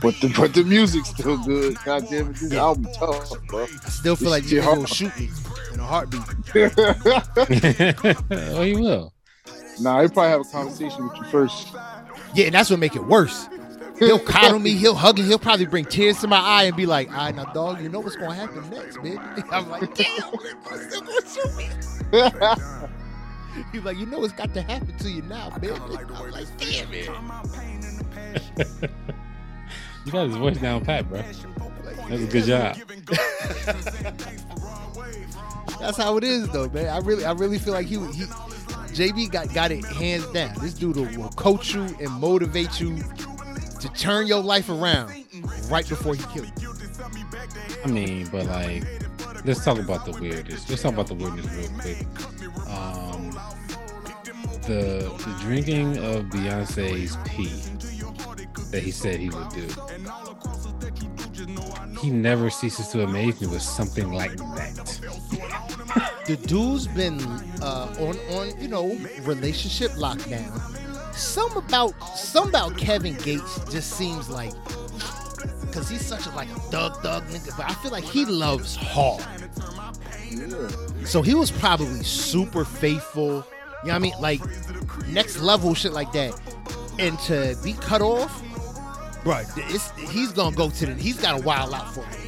But the but the music's still good. God damn it, this album tough, bro. I still feel like This this shit nigga will shoot me in a heartbeat. oh, you will. nah, he probably have a conversation with you first. Yeah, and that's what make it worse. He'll coddle me, he'll hug me, he'll probably bring tears to my eye and be like, all right, now, dog, you know what's gonna happen next, man. I'm like, damn, he's still gonna shoot me. He's like, you know what's got to happen to you now, man. I'm like, damn it. You got his voice down pat, bro. That's a good job. That's how it is, though, man. I really, I really feel like he, he, JB got got it hands down. This dude will, will coach you and motivate you to turn your life around right before he killed you. I mean, but like, let's talk about the weirdness. Let's talk about the weirdness real quick. Um, the the drinking of Beyonce's pee that he said he would do. He never ceases to amaze me with something like that. the dude's been uh, on on you know relationship lockdown. Some about some about Kevin Gates just seems like because he's such a like a thug thug nigga, but I feel like he loves hard. So he was probably super faithful. You know what I mean? Like next level shit like that. And to be cut off, bro, it's, he's gonna go to the. He's got a wild out for it.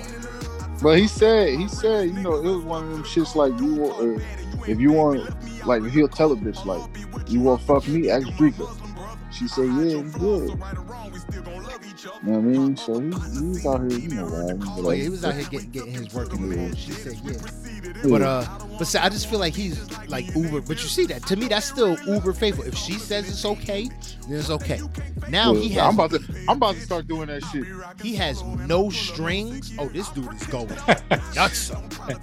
But he said, he said, you know, it was one of them shits like you uh, if you want, like he'll tell a bitch like, you want fuck me, ask Dreka. She say, yeah, we good. You know what I mean? So he, he was out here, you know, like, he was out here getting getting his work in. Yeah. She said, yeah. But uh, but see, I just feel like he's like uber. But you see that to me, that's still uber faithful. If she says it's okay, then it's okay. Now he has. I'm about to, I'm about to start doing that shit. he has no strings. Oh, this dude is going nuts.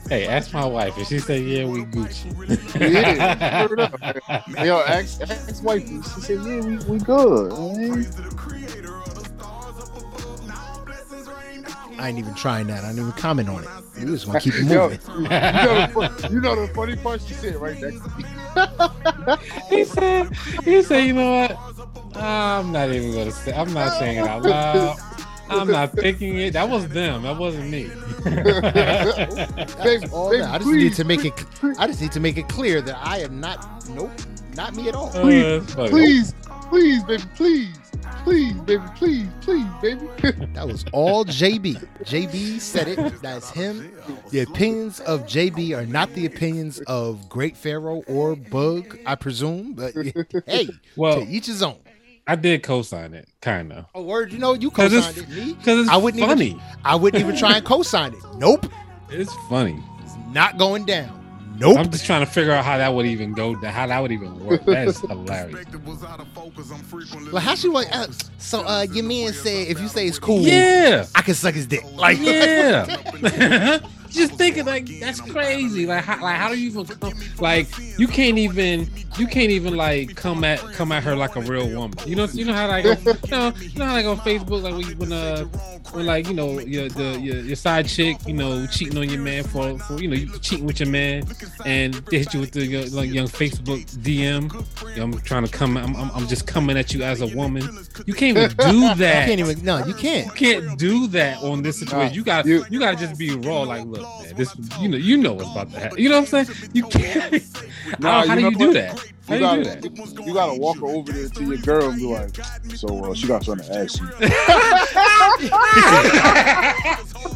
Hey, ask my wife, and she said, "Yeah, we Gucci." Yeah, word up. Yo, ask, ask wifey. She said, yeah, we, we good. Man. I ain't even trying that. I didn't even comment on it. You just want to keep it Yo, moving. you, know the, you know the funny part? She said right there. he said, "He said, you know what? I'm not even gonna say. I'm not saying it out loud. I'm not thinking it. That was them. That wasn't me. Baby, All baby, that. I just please, need to make it. I just need to make it clear that I am not. Nope, not me at all. Uh, it's please, please, baby, please, please, baby, please, please, baby. That was all JB. JB said it. That's him. The opinions of JB are not the opinions of Great Pharaoh or Bug, I presume. But hey, Well, to each his own. I did co-sign it, kind of, Oh, word, you know, you co-signed it's it. Me, because it's I wouldn't funny. even. I wouldn't even try and co-sign it. Nope, It's funny. it's not going down. Nope. I'm just trying to figure out how that would even go. How that would even work. That is hilarious. Like how she like? Uh, so, uh, your man said if you say it's cool, Yeah. I can suck his dick. Like, Yeah. Just thinking like that's crazy. Like how, like how do you even come, like you can't even you can't even like come at come at her like a real woman. You know you know how like you know you know how like on Facebook like when, you- when uh when like you know your the your, your side chick you know cheating on your man for for you know you cheating with your man and they hit you with the young, like young Facebook DM. I'm trying to come. I'm, I'm I'm just coming at you as a woman. You can't even do that. you can't even. No, you can't. you can't do that on this situation. You got you- you, got to just be raw. Like, look, man, this you know you know what's about to happen. You know what I'm saying? You can't. Nah, how, how you do you do that? How You do gotta, you do that? you gotta walk her over there to your girl and be like, so uh, she got something to ask you.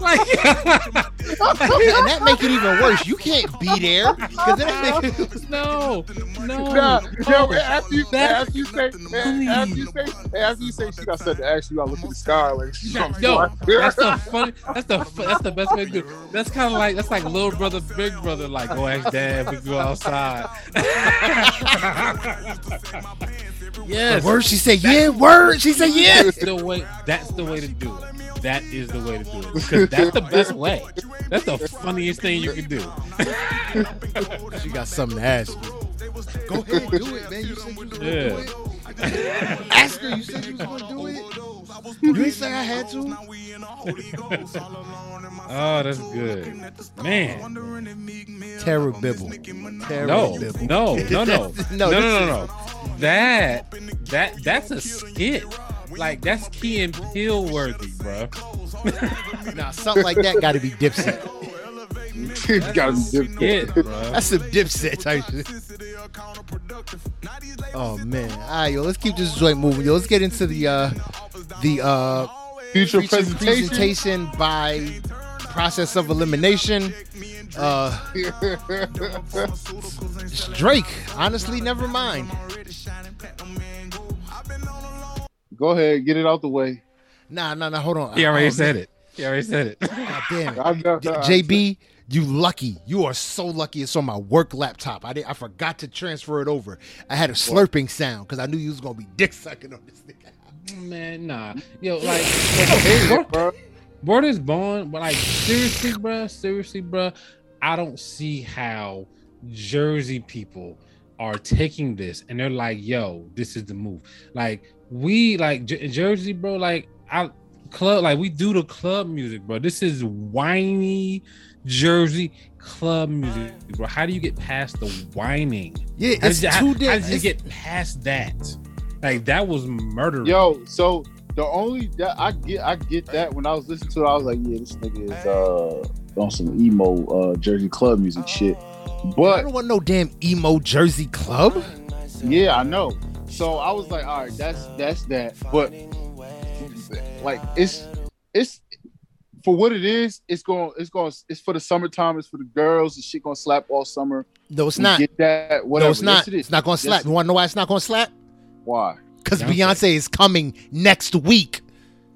like, and that make it even worse. You can't be there because that make it, no, no. Nah, no. after you, That- after you say, after you say, after you say she got something to ask you, gotta look in the sky like, Yo, that's the funny. That's the that's the best way to do. it. That's kind of like that's like little brother, big brother. Like oh, go ask dad if we go outside. yes, word. She said, "Yeah, word." She said, "Yeah." that's the way. That's the way to do it. That is the way to do it because that's the best way. That's the funniest thing you can do. She got something to ask you. Go ahead, and do it, man. You said you was gonna Yeah. do it. Ask her. You said you was gonna do it. You ain't say I had to. Oh, that's good, man. Terror bibble. Terror No, bibble. no, no, no, no, no, no, no, no, no. That that that's a skit. Like that's Key and Peele worthy, bro. Nah, something like that got to be dipset. Gotta be different. Bro. That's some dipset type shit. Oh man. All right, yo, let's keep this joint moving. Yo, let's get into the uh the uh Future presentation. presentation by process of elimination. Uh it's Drake. Honestly, never mind. Go ahead, get it out the way. Nah, nah, nah. Hold on. He already Oh, said it. He already said it. God damn it. I know, J- JB, you lucky. You are so lucky. It's on my work laptop. I did. I forgot to transfer it over. I had a slurping sound because I knew you was gonna be dick sucking on this thing. Man, nah. Yo, like, Hey, bro. Word is born, but like seriously, bro, seriously, bro, I don't see how Jersey people are taking this and they're like, "Yo, this is the move." Like we like J- Jersey, bro. Like I club, like we do the club music, bro. This is whiny Jersey club music, bro. How do you get past the whining? Yeah, How it's did, you, how, too how damn. did you get past that? Like that was murder. Yo, so the only that I get, I get that when I was listening to it, I was like, yeah, this nigga is uh on some emo uh Jersey club music shit. But I don't want no damn emo Jersey club. yeah, I know. So I was like, all right, that's that's that. But like, it's it's for what it is. It's going, it's going, it's for the summertime. It's for the girls. The shit gonna slap all summer. No, it's We not. Get that? Whatever. No, it's not. Yes, it is. It's not gonna Yes, slap. You want to know why it's not gonna slap? Why? Because Beyonce. Beyonce is coming next week.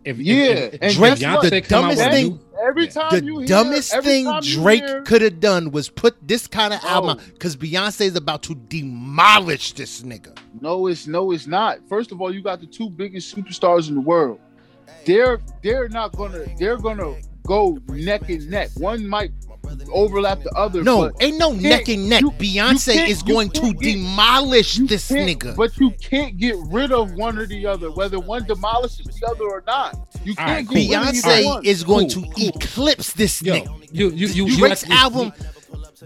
If, if- Yeah, if, and Drake, guess the Beyonce come out dumbest with a thing- new- Every time The you hear, dumbest thing Drake could have done was put this kind of album because Beyonce is about to demolish this nigga. No, it's no, it's not. First of all, you got the two biggest superstars in the world. They're they're not gonna they're gonna go neck and neck. One might overlap the other. No, but ain't no neck and neck. you- Beyonce can't- is going to get- demolish this nigga. But you can't get rid of one or the other, whether one demolishes the other or not. You can't right, get rid of either Beyonce one. is going Cool, to cool. eclipse this Yo, nigga. you you you you Drake's have to- album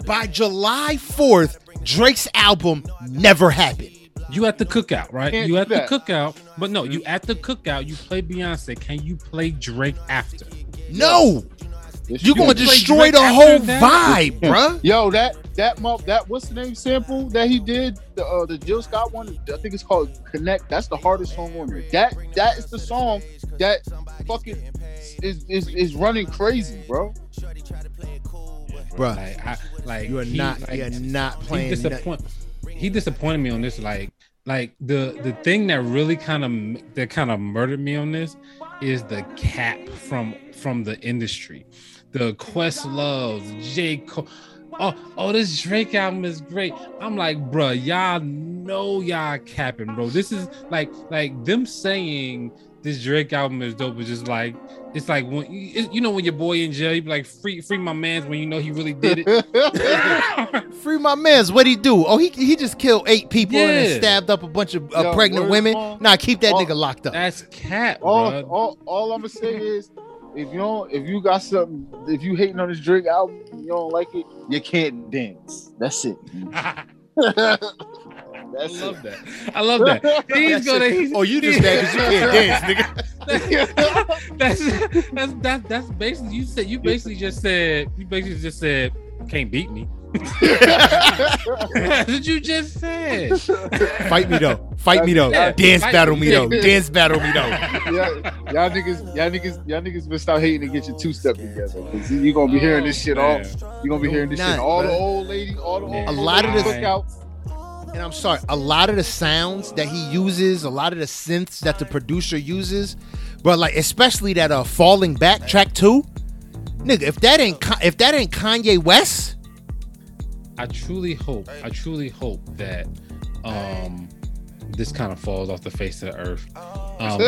by July 4th, Drake's album never happened. You at the cookout, right? Can't You at the that. cookout. But no, you at the cookout, you play Beyonce. Can you play Drake after? No, It's you're true. gonna destroy the whole vibe, bruh. Yo, that that mo- that what's the name sample that he did the uh, the Jill Scott one? I think it's called Connect. That's the hardest song on there. That that is the song that fucking is is, is running crazy, bro. Bruh, Like, I, like you are he- not, like, you are not playing. that- disappoint. He disappointed me on this. Like, like the the thing that really kind of that kind of murdered me on this is the cap from from the industry. The Questloves J Cole. Oh, oh, this Drake album is great. I'm like, bruh, y'all know y'all capping, bro. This is like, like them saying this Drake album is dope. Is just like, it's like when you you know when your boy in jail, you be like, free, free my man's when you know he really did it. Free my man's. What he do? Oh, he he just killed eight people and then stabbed up a bunch of uh, Yo, pregnant women. song. Nah, keep that Oh, nigga locked up. That's cat, all, bro. all, all I'm gonna say is, if you don't, if you got something, if you hating on this Drake album, you don't like it, you can't dance. That's it. I love it. that. I love that. He's That's gonna. He's, oh, you just mad because you can't dance, nigga. that's that's that's that's basically you said. You basically just said. You basically just said can't beat me. That's what you just said. Fight me though. Fight me though. Yeah, Dance fight battle me. me though. Dance battle me though. yeah, y'all niggas, y'all niggas, y'all niggas been stop hating to get your two step together. Cause you gonna be hearing this shit all. Man. You gonna be hearing this shit. All the old ladies, all the old A lot of ladies this- cookouts. And I'm sorry, a lot of the sounds that he uses, a lot of the synths that the producer uses, but like especially that uh falling back track two, nigga, if that ain't if that ain't Kanye West, I truly hope, I truly hope that um this kind of falls off the face of the earth. Um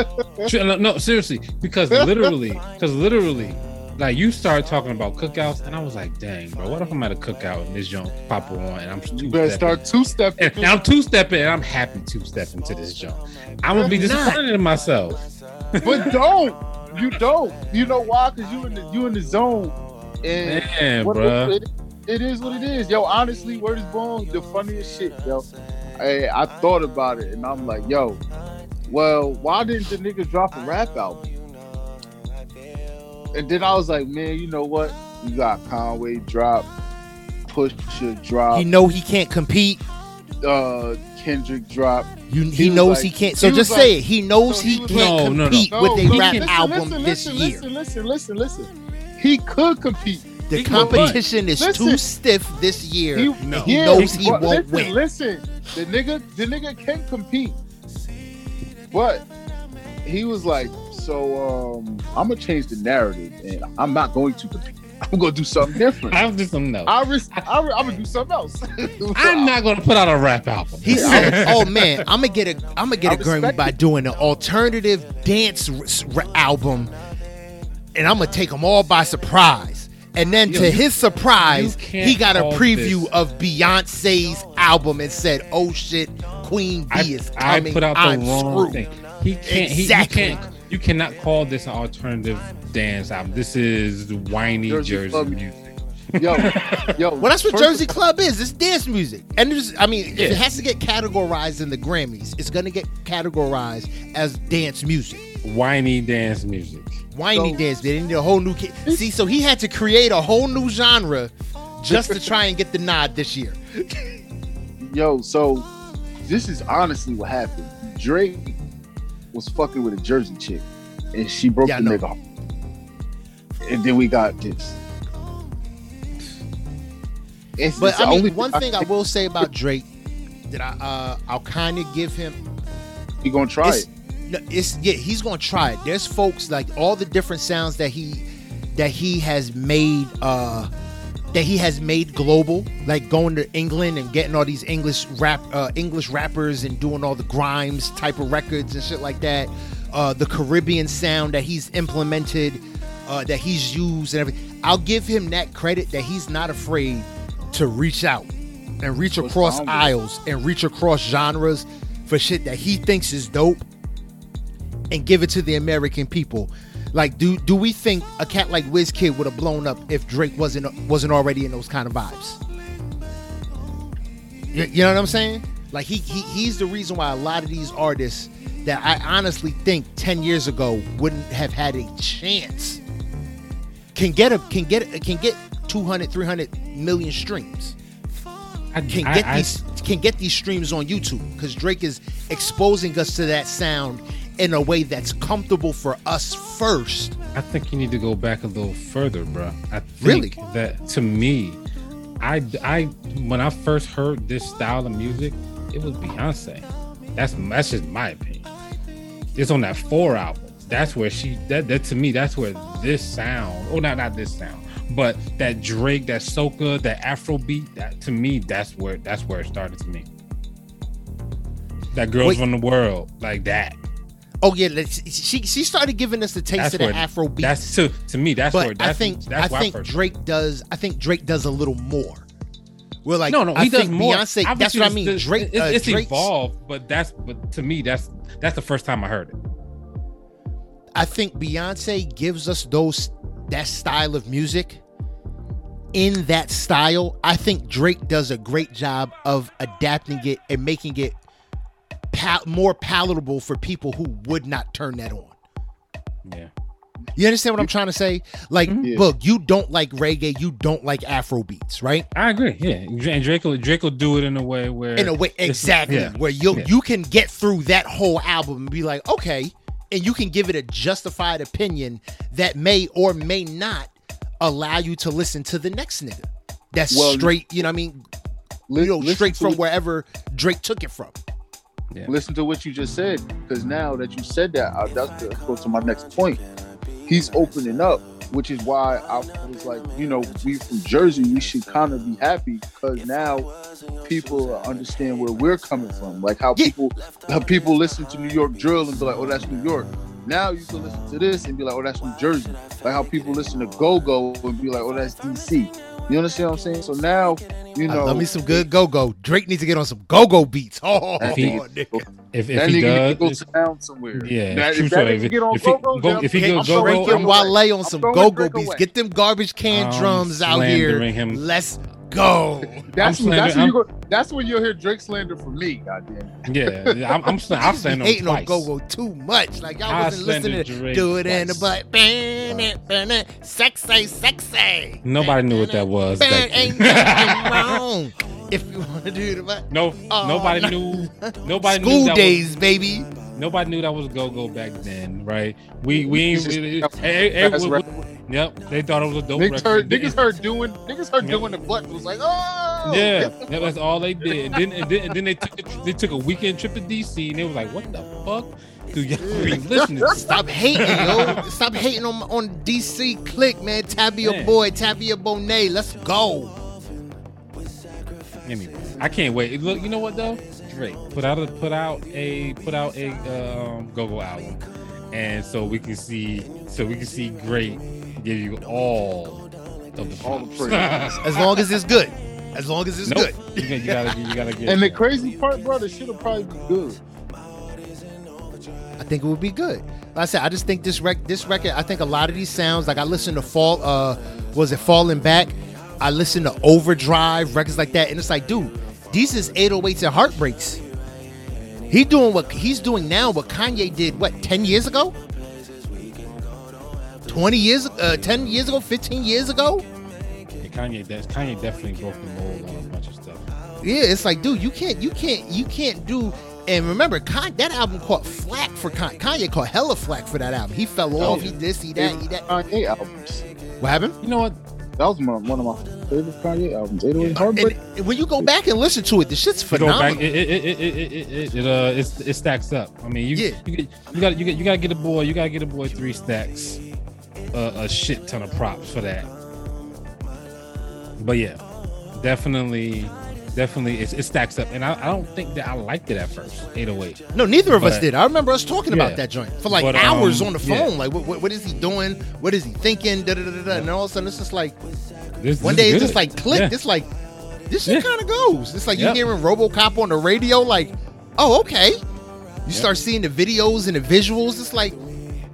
no, no, seriously, because literally, because literally, like you started talking about cookouts, and I was like, dang, bro, what if I'm at a cookout and this junk pop on and I'm You two better start two stepping. and, I'm two stepping and I'm happy two stepping to this junk. I'm gonna be disappointed in myself. but don't. You don't. You know why? Cause you in the you in the zone. And Man, bro. it, it is what it is. Yo, honestly, word is born, the funniest shit, yo. I, I thought about it and I'm like, yo, well, why didn't the nigga drop a rap album? And then I was like, man, you know what? You got Conway drop, Pusha drop, he know he can't compete. uh, Kendrick drop. You, He he, knows like- he can't. So he just was say like- it. He knows so he, he can't like- No, no, no. compete No, with a rap listen, album listen, this listen, year. Listen, listen, listen, listen. He could compete. The He competition is listen. too stiff this year. He, No. He yeah, knows he but won't listen, win. Listen, the nigga, the nigga can compete, but he was like, "So um, I'm gonna change the narrative, and I'm not going to compete. I'm gonna do something different. I'll do something else. I ris- I am gonna do something else. I'm not gonna put out a rap album. He said, "Oh man, I'm gonna get a I'm gonna get I a Grammy respect by doing an alternative dance r- r- album, and I'm gonna take them all by surprise." And then Yo, to you- his surprise, he got a preview this- of Beyonce's album and said, "Oh shit, Queen B I, is coming." I coming. put out the I'm wrong screwed." thing. He can't. Exactly. He, you can't. You cannot call this an alternative dance album. This is whiny Jersey Jersey, Club. music. yo, yo. Well, that's what Jersey Club is. It's dance music, and there's, I mean, if Yeah. it has to get categorized in the Grammys, it's gonna get categorized as dance music. Whiny dance music. Whiny So- dance. They need a whole new kid. See, so he had to create a whole new genre just to try and get the nod this year. Yo, so this is honestly what happened. Drake was fucking with a Jersey chick, and she broke Yeah, the nigga. And then we got this. It's, But it's I mean, one thing I will say about Drake that I uh, I'll kind of give him. we gonna try it. No, it's yeah, he's gonna try it. There's folks like all the different sounds that he that he has made uh that he has made global, like going to England and getting all these English rap uh, English rappers and doing all the Grimes type of records and shit like that. Uh, the Caribbean sound that he's implemented, uh, that he's used and everything. I'll give him that credit that he's not afraid to reach out and reach across wrong with it? aisles and reach across genres for shit that he thinks is dope and give it to the American people. Like, do do we think a cat like Kid would have blown up if Drake wasn't wasn't already in those kind of vibes? You, you know what I'm saying? Like he, he he's the reason why a lot of these artists that I honestly think 10 years ago wouldn't have had a chance can get a can get can get 200 300 million streams I, can I- get I- these can get these streams on YouTube because Drake is exposing us to that sound in a way that's comfortable for us first. I think you need to go back a little further, bro. I think Really? that to me, I I when I first heard this style of music, it was Beyonce. That's that's just my opinion. It's on that four album. That's where she that that to me that's where this sound. Oh, not not this sound, but that Drake, that soca, that Afro beat. That to me, that's where that's where it started to me. That girls Wait. from the world, like that. Oh yeah, she she started giving us the taste That's of the where Afro beat. That's to to me. That's where but that's, I think that's I think first Drake does. I think Drake does a little more. We're like no, no, I he does think more. Beyonce. That's what I mean. the- Drake. It's, uh, it's evolved, but that's but to me, that's that's the first time I heard it. I think Beyonce gives us those that style of music. In that style, I think Drake does a great job of adapting it and making it pal- more palatable for people who would not turn that on. Yeah, You understand what I'm trying to say? Like, Yeah. look, you don't like reggae, you don't like Afro beats, right? I agree. Yeah, and Drake will Drake will do it in a way where In a way, exactly, yeah. where you Yeah. you can get through that whole album and be like, okay, and you can give it a justified opinion that may or may not allow you to listen to the next nigga. That's Well, straight, you know what I mean? Li- You know, straight from wherever Drake took it from. Yeah. listen to what you just said because now that you said that I, that's that goes to my next point he's opening up which is why i was like you know we from jersey we should kind of be happy because now people understand where we're coming from like how Yeah. people how people listen to new york drill and be like oh that's new york now you can listen to this and be like oh that's new jersey like how people listen to go-go and be like oh that's dc you understand what i'm saying so now you I know love me some good go go. Drake needs to get on some go go beats. Oh, That he- nigga. If if that he nigga need to go down somewhere. Yeah, Now, if that If- get on if he go-go, go- then if he I'm go Drake and Wale on some go go beats. away. Get them garbage can I'm drums out here. him. Let's go. That's when, that's when you go. That's when you'll hear Drake slander from me. Goddamn. yeah, I'm I'm, sla- I'm Niggas saying be on hating on go go too much. Like y'all I wasn't listening to Drake do it in the twice. butt. Ban it, ban it. Sexy, sexy. Nobody knew what that was. Ain't nothing wrong. If you want to do the butt. no, Oh, nobody no. knew. Nobody knew School days, baby. Nobody knew that was go go back then, right? We we ain't. Just- really- hey, hey, we- we- Yep, they thought it was a dope Niggas record. heard, They niggas heard doing, niggas heard doing the button. It was like, oh, Yeah, get the yeah, that's all they did. And then, and then, and then they took a, they took a weekend trip to DC, and they was like, "What the fuck do y'all be listening?" to? Stop hating, yo. Stop hating on on DC Click, man. Tab your boy, tab your Bonet. Let's go. Anyway, I can't wait. Look, you know what though? Drake put out a put out a put out a um, go go album, and so we can see so we can see Great give you all of the All the praise. As long as it's good. As long as it's nope. good. You, gotta- you gotta you gotta get. And the crazy part, brother, should shit'll probably be good. I think it would be good. Like I said, I just think this rec- this record. I think a lot of these sounds, like I listened to Fall, uh, was it Falling Back? I listened to Overdrive records like that, and it's like, dude, these is 808s and heartbreaks. He doing what he's doing now. What Kanye did, what ten years ago? Twenty years, uh, ten years ago, fifteen years ago. Kanye, that's Kanye definitely broke the mold on a bunch of stuff. Yeah, it's like, dude, you can't, you can't, you can't do. And remember, Kanye, that album caught flack for Kanye. Kanye caught hella flack for that album. He fell off. He this, he that, he that. Kanye albums. What happened? You know what? That was one of, one of my favorite Kanye albums. 808 Heartbreak. And when you go back and listen to it, the shit's You go back, phenomenal. it it it it it, it, it, it uh it, it stacks up. I mean, you Yeah. you you got you got you got to get a boy you got to get a boy three stacks, uh, a shit ton of props for that. But yeah, definitely, definitely it, it stacks up, and I, I don't think that I liked it at first. 808. No, neither of us did. I remember us talking about that joint for like But, hours um, on the yeah. phone. Like, what, what, what is he doing? What is he thinking? Da, da, da, da. And all of a sudden, it's just like This, one this day it's just like click. Yeah. It's like this shit Yeah. kind of goes. It's like you Yep. hearing RoboCop on the radio. Like, oh, okay. You start seeing the videos and the visuals. It's like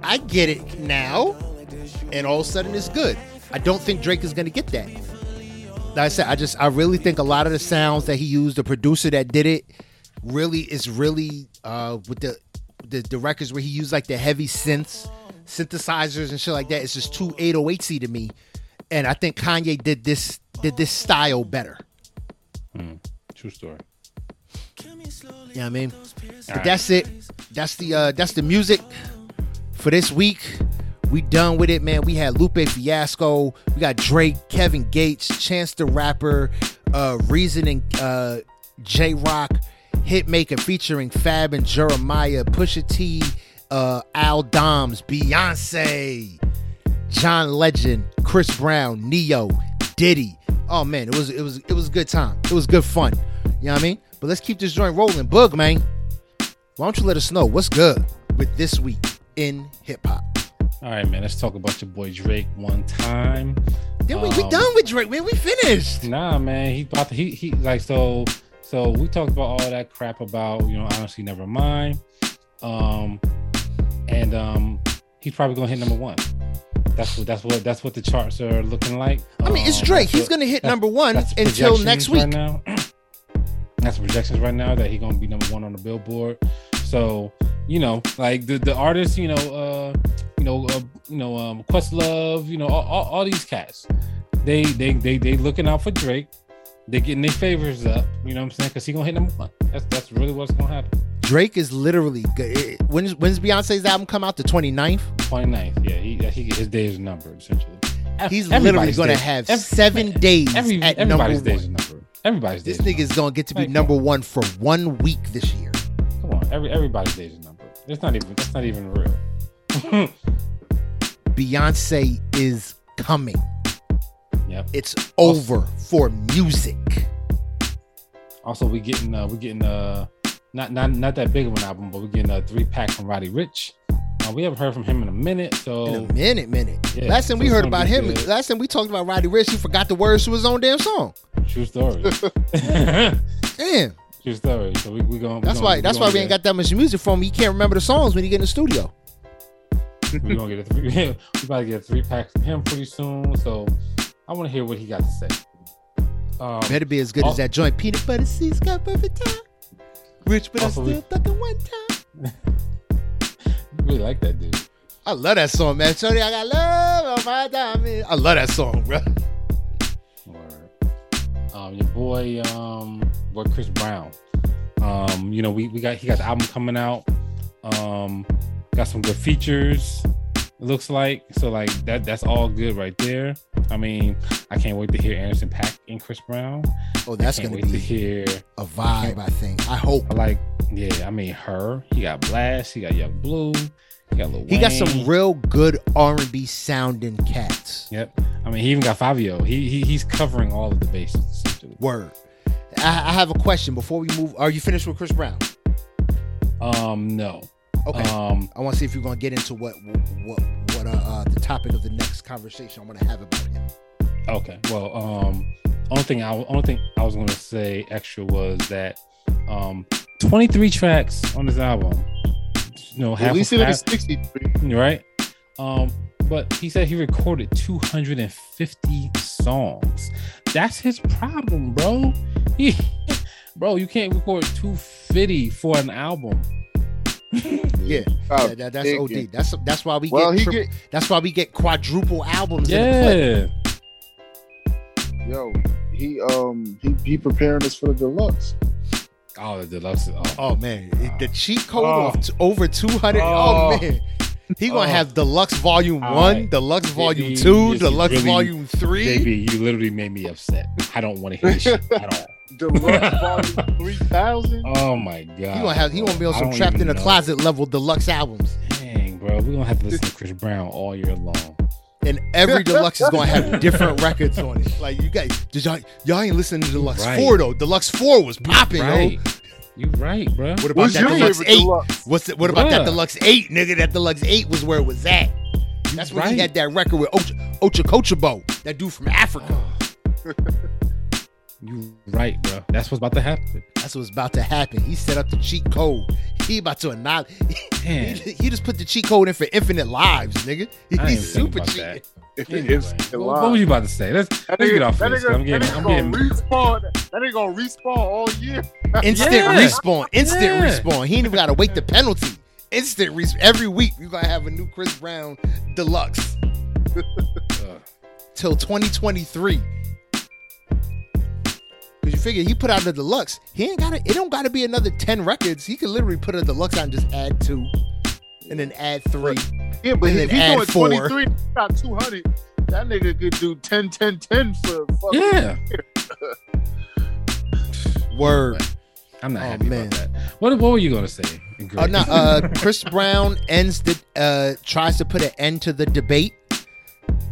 I get it now, and all of a sudden it's good. I don't think Drake is gonna get that. Like I said, I just I really think a lot of the sounds that he used, the producer that did it, really is really uh with the the, the records where he used like the heavy synths, synthesizers and shit like that. It's just too 808y to me. And I think Kanye did this did this style better. True story. You know I mean? But Alright. that's it. That's the uh that's the music for this week. We done with it, man. We had Lupe Fiasco, we got Drake, Kevin Gates, Chance the Rapper, uh Reason and uh Jay Rock, Hitmaka featuring Fab and Jeremih, Pusha T, uh Al Doms, Beyonce, John Legend, Chris Brown, Ne-Yo, Diddy. Oh man, it was it was it was a good time. It was good fun. You know what I mean? But let's keep this joint rolling. Bug, man. Why don't you let us know what's good with this week in hip hop? All right, man. Let's talk about your boy Drake one time. Then we, we Um, done with Drake, man. We finished. Nah, man. He about to, he he like so so we talked about all that crap about you know honestly never mind. Um, and um, he's probably gonna hit number one. That's what that's what that's what the charts are looking like. I mean, it's Um, Drake. He's what- gonna hit number one until next week. Right now. that's projections right now that he's gonna be number one on the Billboard. So you know, like the the artists, you know, uh, know, uh, you know, um, Questlove, you know, all, all, all these cats, they they they they looking out for Drake. They getting their favors up. You know what I'm saying? Because he gonna hit number one. That's that's really what's gonna happen. Drake is literally good. It- When's when's Beyonce's album come out? The 29th? 29th. Yeah, he, he his day is numbered essentially. He's Everybody's literally gonna have ev- seven days Every, at number one. everybody's days is one. numbered. Everybody's days. This is nigga's gonna get to be Like, number one for one week this year. Come on, every everybody's days is numbered. It's not even that's not even real. Beyonce is coming. yep. It's over for music. Also, we getting uh we getting uh not not not that big of an album, but we're getting a three pack from Roddy Ricch. Uh, we haven't heard from him in a minute, so In a minute, minute. Yeah, last time so we heard about him, good. last time we talked about Roddy Ricch, he forgot the words to his own damn song. true story. Damn. true story. So we we going. That's why. That's why we ain't got that much music from him. He can't remember the songs when he get in the studio. We gonna get a three. we about to get a three pack from him pretty soon. So I want to hear what he got to say. Um, Better be as good as that joint. Peanut butter seeds got perfect time. Rich, but Also, I still fucking one time. I really like that dude. I love that song, man. Shorty, I got love on my diamond. I love that song, bro. Word. Um, your boy, um, boy Chris Brown. Um, you know, we, we got he got the album coming out. Um, got some good features. It looks like so like that. That's all good right there. I mean, I can't wait to hear Anderson Paak and Chris Brown. Oh, that's gonna wait to be hear. a vibe. I think. I hope I like, yeah. I mean, her. He got Blast. He got Yung Bleu. He got Lil he got some real good R and B sounding cats. Yep. I mean, he even got Fabio. He, he he's covering all of the bases. Word. I, I have a question before we move. Are you finished with Chris Brown? Um, no. Okay. Um, I want to see if you're gonna get into what what what uh, uh the topic of the next conversation I'm gonna have about him. Okay. Well, um, only thing I only thing I was going to say extra was that um, 23 tracks on this album. You know, half At least of, it is half, 63. right? Um, but he said he recorded 250 songs. That's his problem, bro. He, bro, you can't record 250 for an album. Yeah, Oh, yeah that, that's OD. you. That's that's why we Well, get, tri- get that's why we get quadruple albums. In. Yeah. yo. He um he he preparing us for the deluxe. Oh, the deluxe. Oh, Oh man, it- the cheat code Oh. of t- over 200. Oh, Oh. man. He gonna Oh. have deluxe volume one, right. deluxe volume He- two, he- deluxe really- volume three. baby, you literally made me upset. I don't want to hear this shit at all. Deluxe volume three thousand. Oh my god. He gonna have he gonna be on some trapped in a know. closet level deluxe albums. Dang, bro, we're gonna have to listen to Chris Brown all year long. And every deluxe is gonna have different records on it. Like you guys, did y'all y'all ain't listening to deluxe Right. four though? Deluxe four was popping, yo. right. You right, bro. What about What's that your deluxe eight? deluxe? What's it, what about that deluxe eight, nigga? That deluxe eight was where it was at. That's when he right. had that record with Ocha Ocha Kochabo, that dude from Africa. You right, bro. That's what's about to happen. That's what's about to happen. He set up the cheat code. He about to annihilate. Man. He, he just put the cheat code in for infinite lives, nigga. He's super thinking about cheating. Anyway, what, what was you about to say? Let's That let's nigga, get off that this. nigga, I'm getting, that I'm getting. gonna respawn. That nigga gonna respawn all year. Instant Yeah. respawn. Instant Yeah. respawn. He ain't even gotta wait the penalty. instant. respawn. every week we're gonna have a new Chris Brown deluxe Ugh. Uh. till 2023. Cause you figure he put out the deluxe, he ain't gotta. It don't gotta be another 10 records. He could literally put a deluxe out and just add two, and then add three. Yeah, but And if then he's add doing four. 23, got 200. That nigga could do 10, 10, 10 for fucking. Yeah, Word. I'm not Oh, happy man. about that. What what were you gonna say? Uh, no, uh, Chris Brown ends the uh, tries to put an end to the debate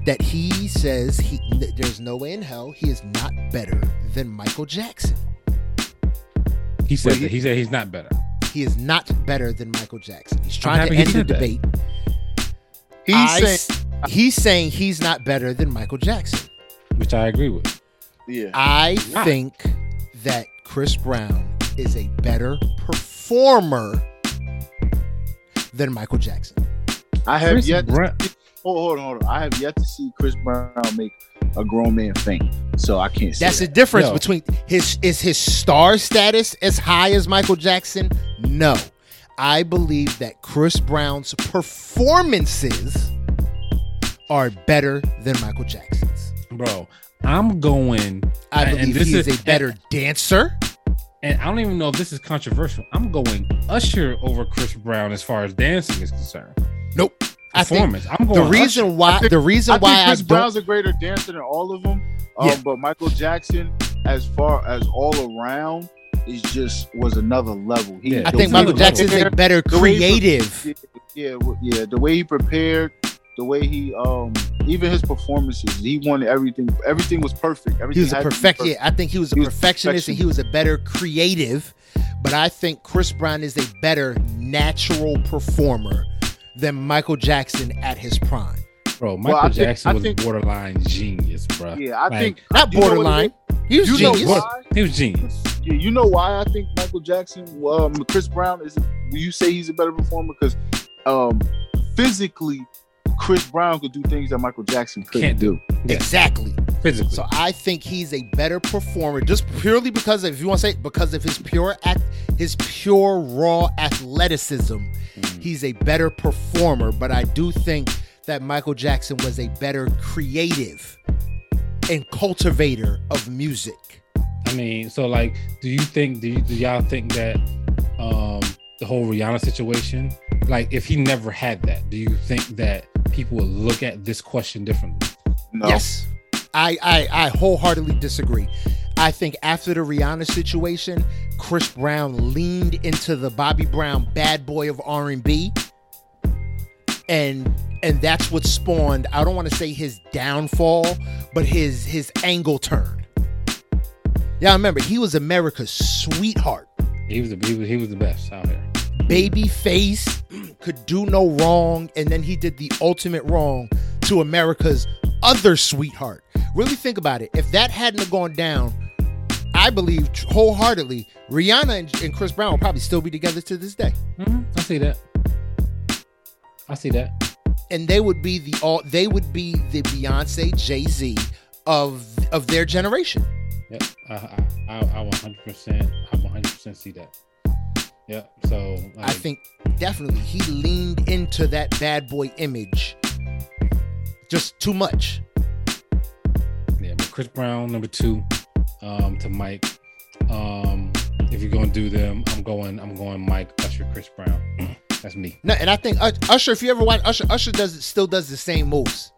that he says he there's no way in hell he is not better than Michael Jackson. he said Wait, that. He said he's not better. He is not better than Michael Jackson. He's trying to he end the that. debate. He's I saying, he's saying he's not better than Michael Jackson. which I agree with. yeah. I Not. think that Chris Brown is a better performer than Michael Jackson. I have Chris yet. Brown- Hold, hold on, hold on. I have yet to see Chris Brown make a grown man faint, so I can't say That's the difference Yo. between his is his star status as high as Michael Jackson? No. I believe that Chris Brown's performances are better than Michael Jackson's. bro. I'm going, I And- and believe this he is, is- a better dancer. and I don't even know if this is controversial. I'm going Usher over Chris Brown as far as dancing is concerned. Nope. I think Performance. I'm going. the reason Usher. why I think- the reason I why think I Chris don't Brown's a greater dancer than all of them. Um, Yeah. But Michael Jackson, as far as all around, is just was another level. He, Yeah. I think Michael he Jackson's a better he pre- creative. Yeah, yeah. The way he prepared, the way he, um, even his performances, he wanted everything. Everything was perfect. Everything He was a perfect. perfect. Yeah, I think he was a He was perfectionist and he was a better creative. But I think Chris Brown is a better natural performer than Michael Jackson at his prime. bro. Michael I think- Jackson I was think- borderline genius, bro. Yeah, I Like, think Not you know what it borderline. He was You know genius. why? He was genius. Yeah, you know why I think Michael Jackson, um, Chris Brown is. You say he's a better performer because, um, physically, Chris Brown could do things that Michael Jackson couldn't Can't do. Yeah. Exactly. Physically. So I think he's a better performer just purely because of, if you want to say because of his pure act, his pure raw athleticism. Mhm. He's a better performer, but I do think that Michael Jackson was a better creative and cultivator of music. I mean, so like, do you think do, you, do y'all think that um the whole Rihanna situation, like if he never had that, do you think that people would look at this question differently? No. Yes. I, I I wholeheartedly disagree. I think after the Rihanna situation, Chris Brown leaned into the Bobby Brown bad boy of R&B. And and that's what spawned, I don't want to say his downfall, but his his angle turn. Yeah, remember, he was America's sweetheart. He was the he was, he was the best out here. Baby face could do no wrong, and then he did the ultimate wrong to America's other sweetheart. Really think about it. If that hadn't have gone down, I believe wholeheartedly, Rihanna and, and Chris Brown will probably still be together to this day, Mhm, I see that. I see that. and they would be the all. They would be the Beyonce, Jay Z of of their generation. Yep. I I I, I 100% I 100% see that. Yep. So I think definitely he leaned into that bad boy image just too much. Chris Brown number two, um, to Mike. Um, if you're gonna do them, I'm going. I'm going Mike Usher, Chris Brown. That's me. No, and I think Usher, if you ever watch Usher, Usher does still does the same moves.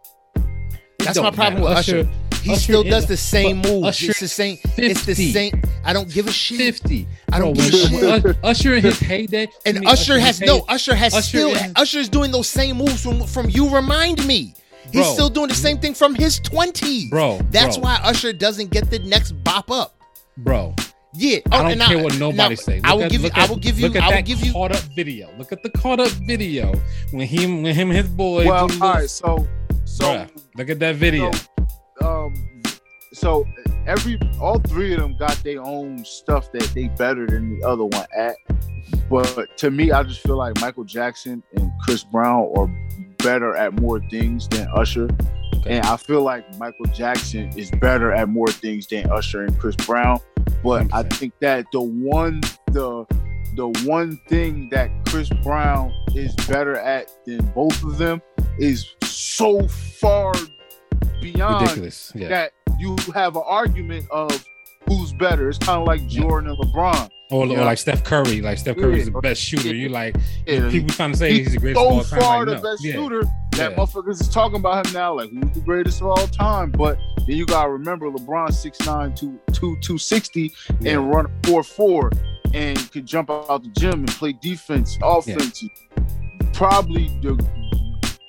That's my problem matter. with Usher. He Usher still does the same moves. Usher it's the same. is It's the 50. same. I don't give a shit. Fifty. I don't Bro, give a shit. Usher in his heyday, And Usher in has his no. heyday- Usher has Usher still. is- Usher is doing those same moves from from you. Remind me. He's Bro. still doing the same thing from his twenties. Bro, That's bro. why Usher doesn't get the next bop up. bro. Yeah. I Oh, don't and care what nobody now, say. I will at- give you. look I will give you. Look at I will that give you. caught up video. Look at the caught up video when he, when him, and his boy. Well, do all the- right. So, so, Bruh, look at that video. um, so every all three of them got their own stuff that they better than the other one at. But to me, I just feel like Michael Jackson and Chris Brown are better at more things than Usher. And I feel like Michael Jackson is better at more things than Usher and Chris Brown. But I think that the one the the one thing that Chris Brown is better at than both of them is so far beyond Ridiculous. Yeah. that you have an argument of who's better. It's kind of like Jordan and LeBron. Or, or like Steph Curry. Like Steph Curry is the best shooter. You like Yeah, people trying to say he's the greatest so of all time. far like, the no. best yeah. shooter that Yeah. motherfuckers is talking about him now, like who's the greatest of all time. But then you gotta remember LeBron 6'9", 2, 260 Yeah. and run 4-4 and could jump out the gym and play defense, offense. Probably the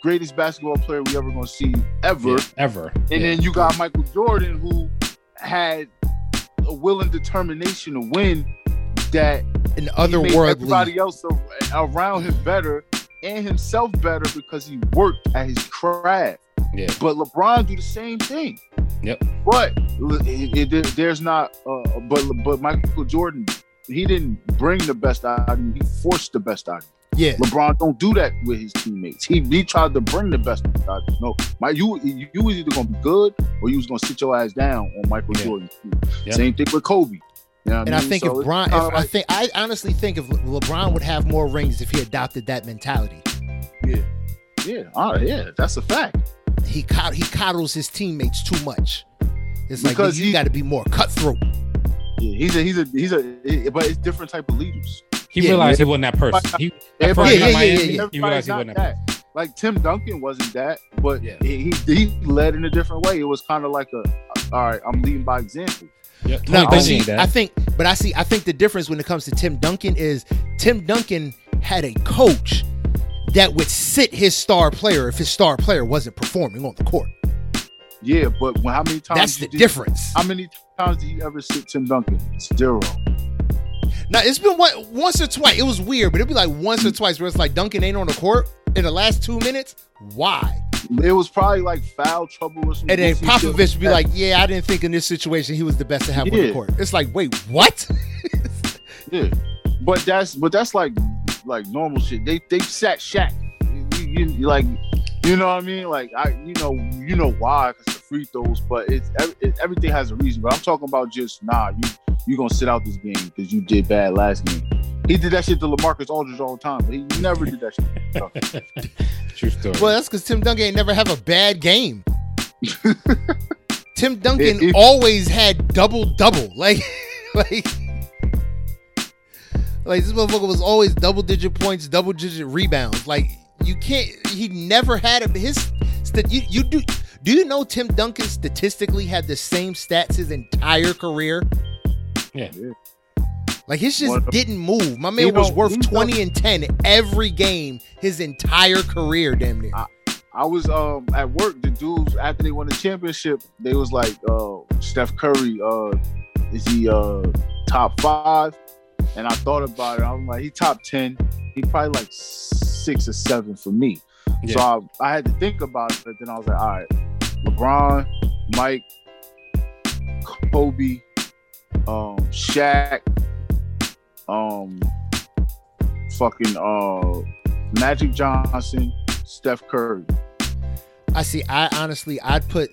greatest basketball player we ever gonna see ever. Yeah, ever. And Yeah. then you got Michael Jordan who had a will and determination to win that An otherworldly. everybody else around him better and himself better because he worked at his craft. Yeah. But LeBron do the same thing. Yep. But it, it- there's not. Uh, but but Michael Jordan, he didn't bring the best out of him. He forced the best out of him. Yeah. LeBron don't do that with his teammates. He he tried to bring the best out. of him. No, my you you you was either gonna be good or you was gonna sit your ass down on Michael Yeah. Jordan. Yep. Same thing with Kobe. You know And I mean? think So if it's Bron, if, kinda I think I honestly think if LeBron would have more rings if he adopted that mentality. yeah, uh, yeah, that's a fact. He cod- he coddles his teammates too much. It's like Because you he- got to be more cutthroat. Yeah, he's a he's a he's a but it's different type of leaders. He Yeah, realized yeah. he wasn't that person. He, at Everybody- first Yeah, yeah, Miami, yeah, yeah. he realized he wasn't that person. Like Tim Duncan wasn't that, but Yeah. he, he he led in a different way. It was kind of like a all right, I'm leading by example. Yeah, No, Tony but see. I think, but I see, I think the difference when it comes to Tim Duncan is Tim Duncan had a coach that would sit his star player if his star player wasn't performing on the court. Yeah, but how many times? That's the did- difference. How many times did he ever sit Tim Duncan? Zero. Now it's been one, once or twice. It was weird, but it'd be like once or twice where it's like Duncan ain't on the court in the last two minutes. Why? It was probably like foul trouble or something. And then Popovich would be like, "Yeah, I didn't think in this situation he was the best to have on the court." It's like, wait, what? Yeah, but that's but that's like like normal shit. They they sat Shaq. You, you, you- like you know what I mean? Like I you know you know why because the free throws, but it's it, everything has a reason. But I'm talking about just nah. You you gonna sit out this game because you did bad last game. He did that shit to Lamarcus Aldridge all the time, but he never did that shit. True story. Well, that's because Tim Duncan ain't never have a bad game. Tim Duncan It- it- always had double double. Like, like, like this motherfucker was always double digit points, double digit rebounds. Like, you can't. He never had a his. st- You, you do. Do you know Tim Duncan statistically had the same stats his entire career? yeah. Like his just didn't move. My man was worth twenty and ten every game his entire career, damn near. I was um at work. The dudes after they won the championship, they was like, uh, Steph Curry, uh, is he uh top five? And I thought about it. I'm like, he top ten. He probably like six or seven for me. So I, I had to think about it. But then I was like, all right, LeBron, Mike, Kobe, um, Shaq, um, fucking uh, Magic Johnson, Steph Curry. I see. I honestly, I'd put.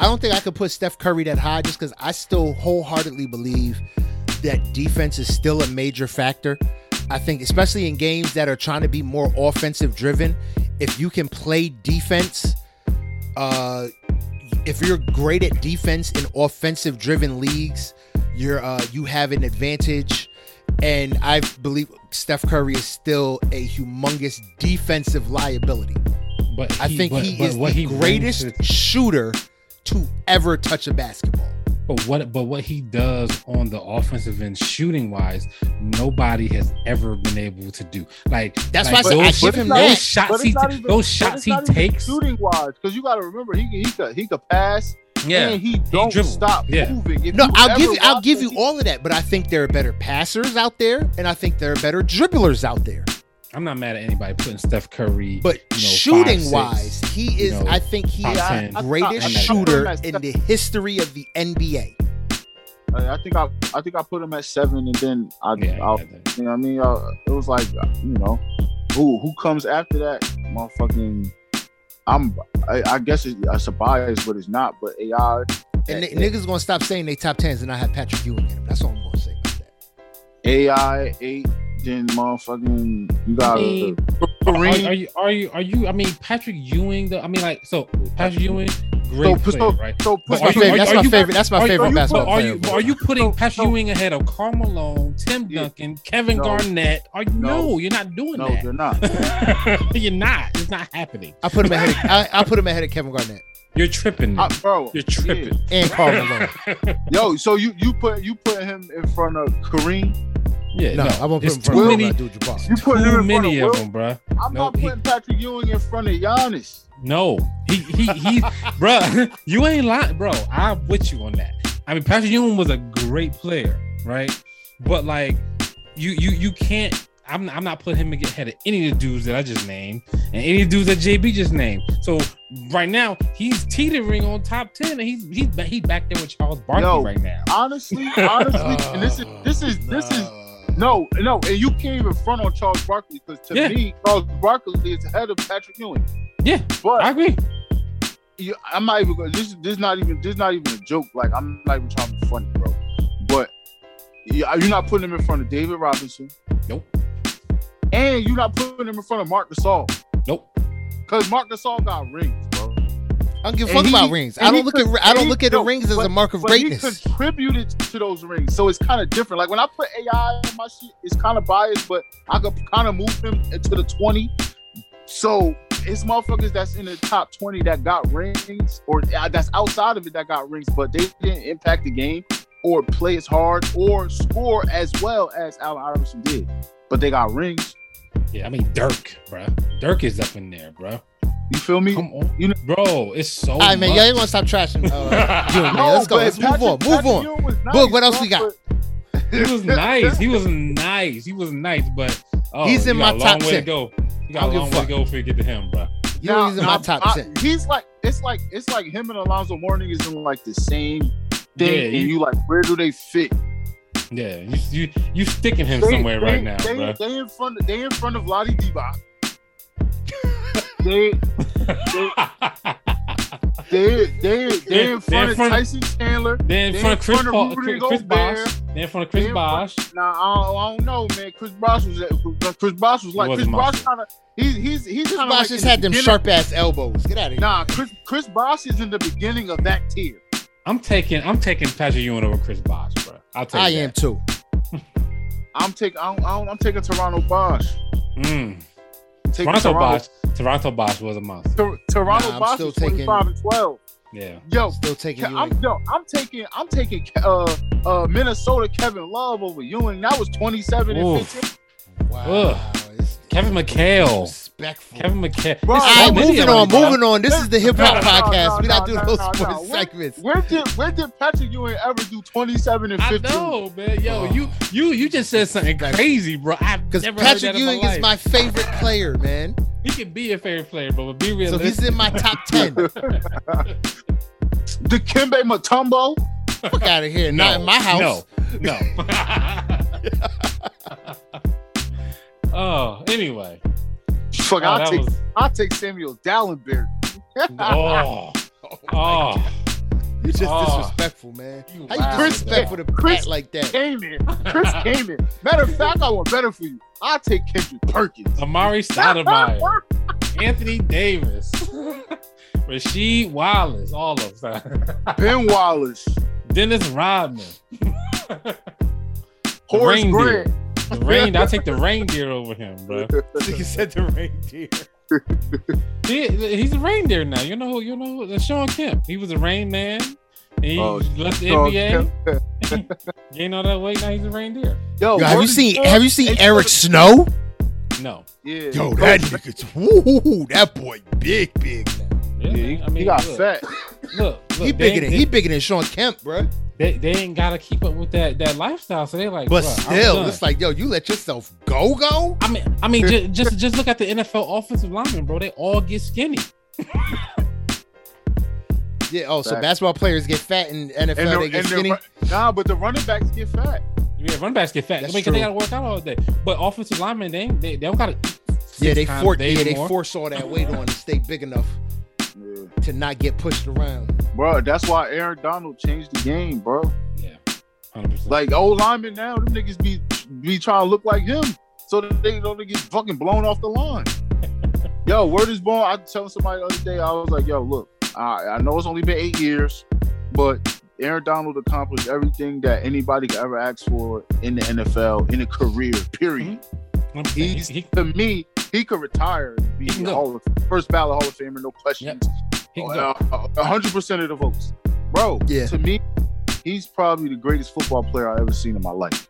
I don't think I could put Steph Curry that high just because I still wholeheartedly believe that defense is still a major factor. I think, especially in games that are trying to be more offensive driven, if you can play defense, uh, if you're great at defense in offensive driven leagues, you're uh, you have an advantage. And I believe Steph Curry is still a humongous defensive liability. But I think but- he but is what the he greatest to- shooter to ever touch a basketball. But what but what he does on the offensive and shooting wise, nobody has ever been able to do. Like That's like why I those, said I give him those shots he it's not ta- even- those shots he takes. shooting wise, because you got to remember he he could he could pass Yeah. and he don't dribble. stop Yeah. moving. If No, I'll give you I'll give you all of that, but I think there are better passers out there, and I think there are better dribblers out there. I'm not mad at anybody putting Steph Curry. But you know, shooting five, wise, six, he you is know, I think he is the greatest I'm not- shooter I'm in the history of the NBA. I I think I I think I put him at seven, and then I, Yeah, I'll, yeah, you know what I mean. Uh, it was like you know who who comes after that, motherfucking. I'm I, I guess it's, it's a bias, but it's not. But AI, And Yeah, n- niggas gonna stop saying they top tens and I have Patrick Ewing in them. That's all I'm gonna say about that. AI eight, then motherfucking you got I mean, uh, Are, Kareem. are you are you are you? I mean, Patrick Ewing. The, I mean, like so. Patrick Ewing, so, great so, player, right? so, But That's my you- favorite. That's my favorite. That's my are- favorite are you- basketball But are you bro. are you putting So- Patrick so- Ewing ahead of Karl Malone, Tim Yeah. Duncan, Kevin No. Garnett? Are you No. no? You're not doing that. no, you're not. you're not. It's not happening. I put him ahead. Of, I, I put him ahead of Kevin Garnett You're tripping. Uh, I, bro, You're tripping. and Karl Malone. Yo, so you you put you put him in front of Kareem. Yeah, No, no, I won't put him in front too of many, Abdul Jabbar. You put him in too front many of of them, bruh. I'm No, not he- putting Patrick Ewing in front of Giannis. No, he he he, bruh, you ain't lying, bro. I'm with you on that. I mean, Patrick Ewing was a great player, right? But like, you you you can't. I'm I'm not putting him ahead of any of the dudes that I just named and any dudes that JB just named. So right now he's teetering on top ten, and he's he's ba- he's back there with Charles Barkley Yo. right now. Honestly, honestly, and this is this is this is no no, and you can't even front on Charles Barkley because to Yeah. me, Charles Barkley is ahead of Patrick Ewing. Yeah, But I agree. you, I'm not even going. This this is not even this is not even a joke. Like I'm not even trying to be funny, bro. But you- you're not putting him in front of David Robinson. Nope. And you're not putting him in front of Marc Gasol Nope. because Marc Gasol got rings. I don't give a fuck he- about rings. I don't look at I don't look at the no, rings as but- a mark of but greatness. He contributed to those rings, so it's kind of different. Like when I put AI in my shit, it's kind of biased, but I could kind of move him into the twenty. So it's motherfuckers that's in the top twenty that got rings, or uh, that's outside of it that got rings, but they didn't impact the game or play as hard or score as well as Allen Iverson did. But they got rings. Yeah, I mean Dirk, bruh. Dirk is up in there, bruh. You feel me? Come on, You know- bro. It's so. All right, man. much. Y'all ain't gonna stop trashing. Uh, Ewing, man. Let's go. Let's move Patrick- on. Move Patrick on. Ewing was Boog, what else we got? He was nice. He was nice. He was nice, but oh, He's in you got my a long top way 10. to go. You got a long way to go before you get to him, bro. Ewing's in my top I- ten. He's like it's like it's like him and Alonzo Mourning is in like the same thing, Yeah, and you- you like where do they fit? Yeah, you you you sticking him They- somewhere they- right now, they, bro. They in front. Of, they in front of Lottie Divac. They they they they in front of front- Tyson Chandler. Then in They front of Chris, in front of Paul, Rudy Chris, Chris Bosh. Then in front of Chris Bosh. front- Nah, I don't, I don't know, man. Chris Bosh was at, Chris Bosh was like Chris Bosh kind of he's he's he's Chris kind of Bosh like just had them sharp ass elbows. Get out of here. Nah, Chris Chris Bosh is in the beginning of that tier. I'm taking I'm taking Patrick Ewing over Chris Bosh, bro. I'll take I that. am too. I'm taking I'm, I'm, I'm taking Toronto Bosh. Mm. Taking Toronto Bosh. Toronto Bosh was a monster. Tor- Toronto Nah, I'm Bosh 25 taking- and 12. Yeah. Yo, Still taking Ke- I'm yo, I'm taking I'm taking uh uh Minnesota Kevin Love over Ewing. That was 27 and Oof. 15. Wow. Ugh. Kevin McHale. respectful. Kevin McHale. Bro, There's right, moving on, moving on. This is the hip hop No, no, podcast. no, we not no, doing no, those no, sports no. Where- segments. Where did where did Patrick Ewing ever do 27 and I 15? know, man. Yo, Oh. you you you just said something crazy, bro. Because Patrick heard that in Ewing my is my favorite player, man. He can be a favorite player, but be real. So realistic. he's in my top ten. the Dikembe Mutombo. Fuck out of here. Not in my house. No, no. oh, anyway. Fuck, Oh, I'll take was, I'll take Samuel Dalembert. oh, oh. You're just Oh. disrespectful, man. You How you disrespectful to Chris- like that? Came in. Chris came in. Matter of fact, I want better for you. I'll take Kendrick Perkins. Amar'e Stoudemire, Anthony Davis, Rasheed Wallace, all of them. Ben Wallace. Dennis Rodman. Horace reindeer. Grant. The rain, I take the reindeer over him, bro. Nigga said the reindeer. He, he's a reindeer now. You know, you know, uh, Shawn Kemp. He was a rain man. And he Oh, left the Sean NBA. Gained all that weight. Now he's a reindeer. Yo, Yo, have you seen Grant- Have you seen Hey, Eric Snow? No. Yeah. Yo, that nigga's woo, that boy big, big. now. Yeah, Yeah, he, I mean, he got look, fat. Look, look, He they bigger ain't- than he bigger than Shawn Kemp, bro. They, they ain't gotta keep up with that that lifestyle, so they like. But still, it's like, yo, you let yourself go, go. I mean, I mean, just, just just look at the NFL offensive linemen, bro. They all get skinny. Yeah. Oh, so basketball players get fat in NFL. And the- they get and the skinny. nah, but the running backs get fat. Yeah, running backs get fat. I That's mean, 'cause they gotta work out all day. But offensive linemen, they ain't- they, they don't gotta eat. yeah, they times for, a yeah, they force all that weight on to stay big enough Yeah. to not get pushed around. Bro, that's why Aaron Donald changed the game, bro. Yeah, hundred percent. Like old linemen now, them niggas be be trying to look like him so that they don't get fucking blown off the line. yo, word is born. I was telling somebody the other day, I was like, yo, look, I, I know it's only been eight years, but Aaron Donald accomplished everything that anybody could ever ask for in the NFL in a career, period. I'm saying He's he, he, to me, he could retire and be He can a go. Hall of, first ballot Hall of Famer, no questions. he can go. A Oh, hundred percent of the votes, bro. Yeah. To me, he's probably the greatest football player I've ever seen in my life.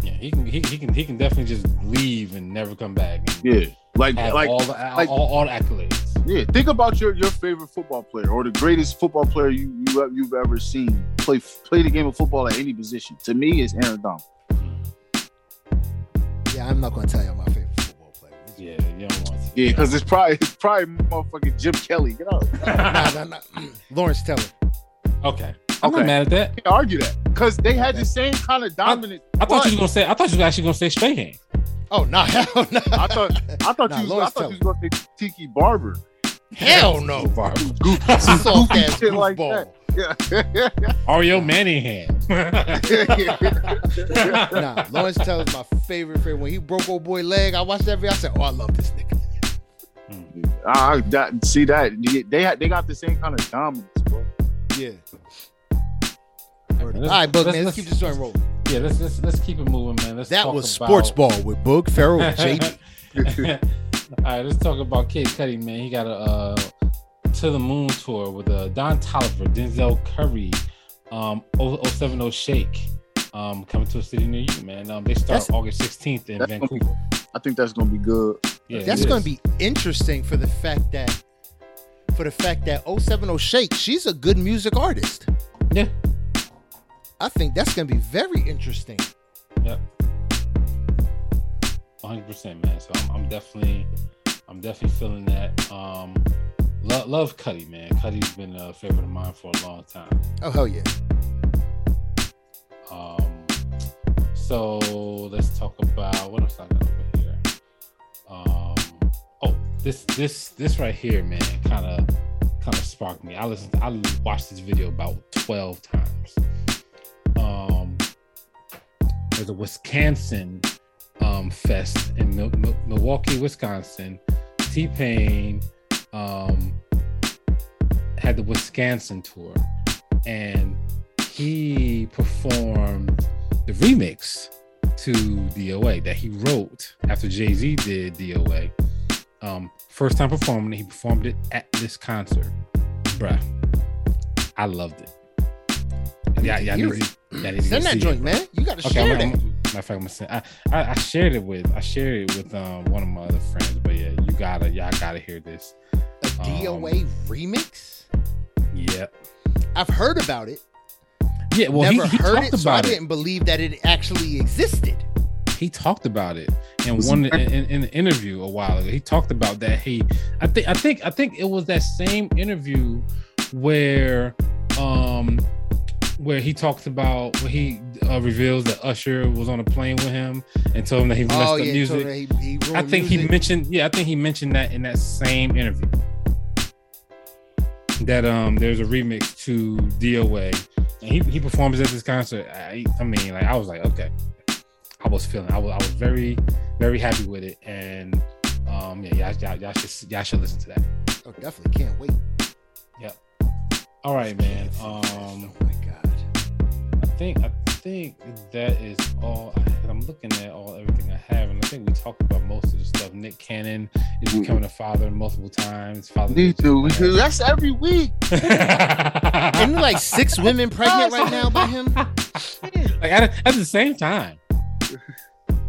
Yeah, he can. He, he can. He can definitely just leave and never come back. And Yeah, like like all the like- all, all the accolades. yeah. Think about your your favorite football player or the greatest football player you you have, you've ever seen play play the game of football at any position. To me, it's Aaron Donald. Yeah, I'm not gonna tell you my Yeah, because it's probably it's probably motherfucking Jim Kelly. Get out. nah, nah, nah. Mm, Lawrence Taylor. Okay. I'm Okay. not mad at that. Can't argue that because they had the same kind of dominant. I thought you was gonna say. I thought you was actually gonna say Strahan. Oh no, hell no. I thought I thought Nah, you was, I thought you was gonna say Tiki Barber. hell no. Barber. Soft ass Shit like goofball. Yeah. Oreo Manningham. Nah, Lawrence Taylor's my favorite favorite. When he broke old boy leg, I watched that video. I said, "Oh, I love this nigga." I that, see that they they got the same kind of dominance, bro. Yeah. Let's- All right, Boog, let's- man, let's let's- keep this joint rolling. Yeah, let's let's let's keep it moving, man. Let's That talk was about... Sports Ball with Boog, Farrell, and JD. All right, let's talk about Kid Cudi, man. He got a uh, to the moon tour with uh, Don Toliver, Denzel Curry, um, 070 Shake, um, coming to a city near you, man. Um, they start That's- August 16th in That's gonna be- Vancouver. I think that's gonna be good. Yeah, That's going to be interesting for the fact that for the fact that 070 Shake, she's a good music artist. yeah. I think that's going to be very interesting. Yep. 100 percent man so I'm, I'm definitely i'm definitely feeling that um love, love Cudi man Cudi's been a favorite of mine for a long time Oh hell yeah. Um so let's talk about what else i got over here? Um oh this this this right here man kind of kind of sparked me. I listened to, i watched this video about 12 times. Um there's a wisconsin um, fest in Mil- Mil- Milwaukee, Wisconsin. T Pain um, had the Wisconsin tour, and he performed the remix to DOA that he wrote after Jay Z did DOA. Um, first time performing it, he performed it at this concert. Bruh, I loved it. Yeah, yeah, I hear need it. yeah, I need to Send that see it, joint, man. You got to Okay, share I'm, matter of fact, I'm gonna send, I, I, I shared it with I shared it with um one of my other friends, but yeah, you gotta y'all gotta hear this. A um, DOA remix? Yep. I've heard about it. Yeah. Well, Never he, he heard talked it, so I didn't believe that it actually existed. He talked about it in one in, in, in an interview a while ago. He talked about that. He, I think, I think, I think it was that same interview where um where he talks about where he uh, reveals that Usher was on a plane with him and told him that he messed Oh up yeah, music. he, he I ruined think he mentioned, yeah, I think he mentioned that in that same interview. That um, there's a remix to DOA, and he, he performs at this concert. I, I mean, like I was like, okay, I was feeling, I was, I was very, very happy with it, and um, yeah, y'all, y'all, y'all should, y'all should listen to that. Oh, definitely can't wait. Yep. All right, man. Um, oh my god. I think I think that is all. I, I'm looking at all everything I have, and I think we talked about most of the stuff. Nick Cannon is becoming a father multiple times. Father We do. That's every week. And like six women pregnant right now by him. like at, at the same time.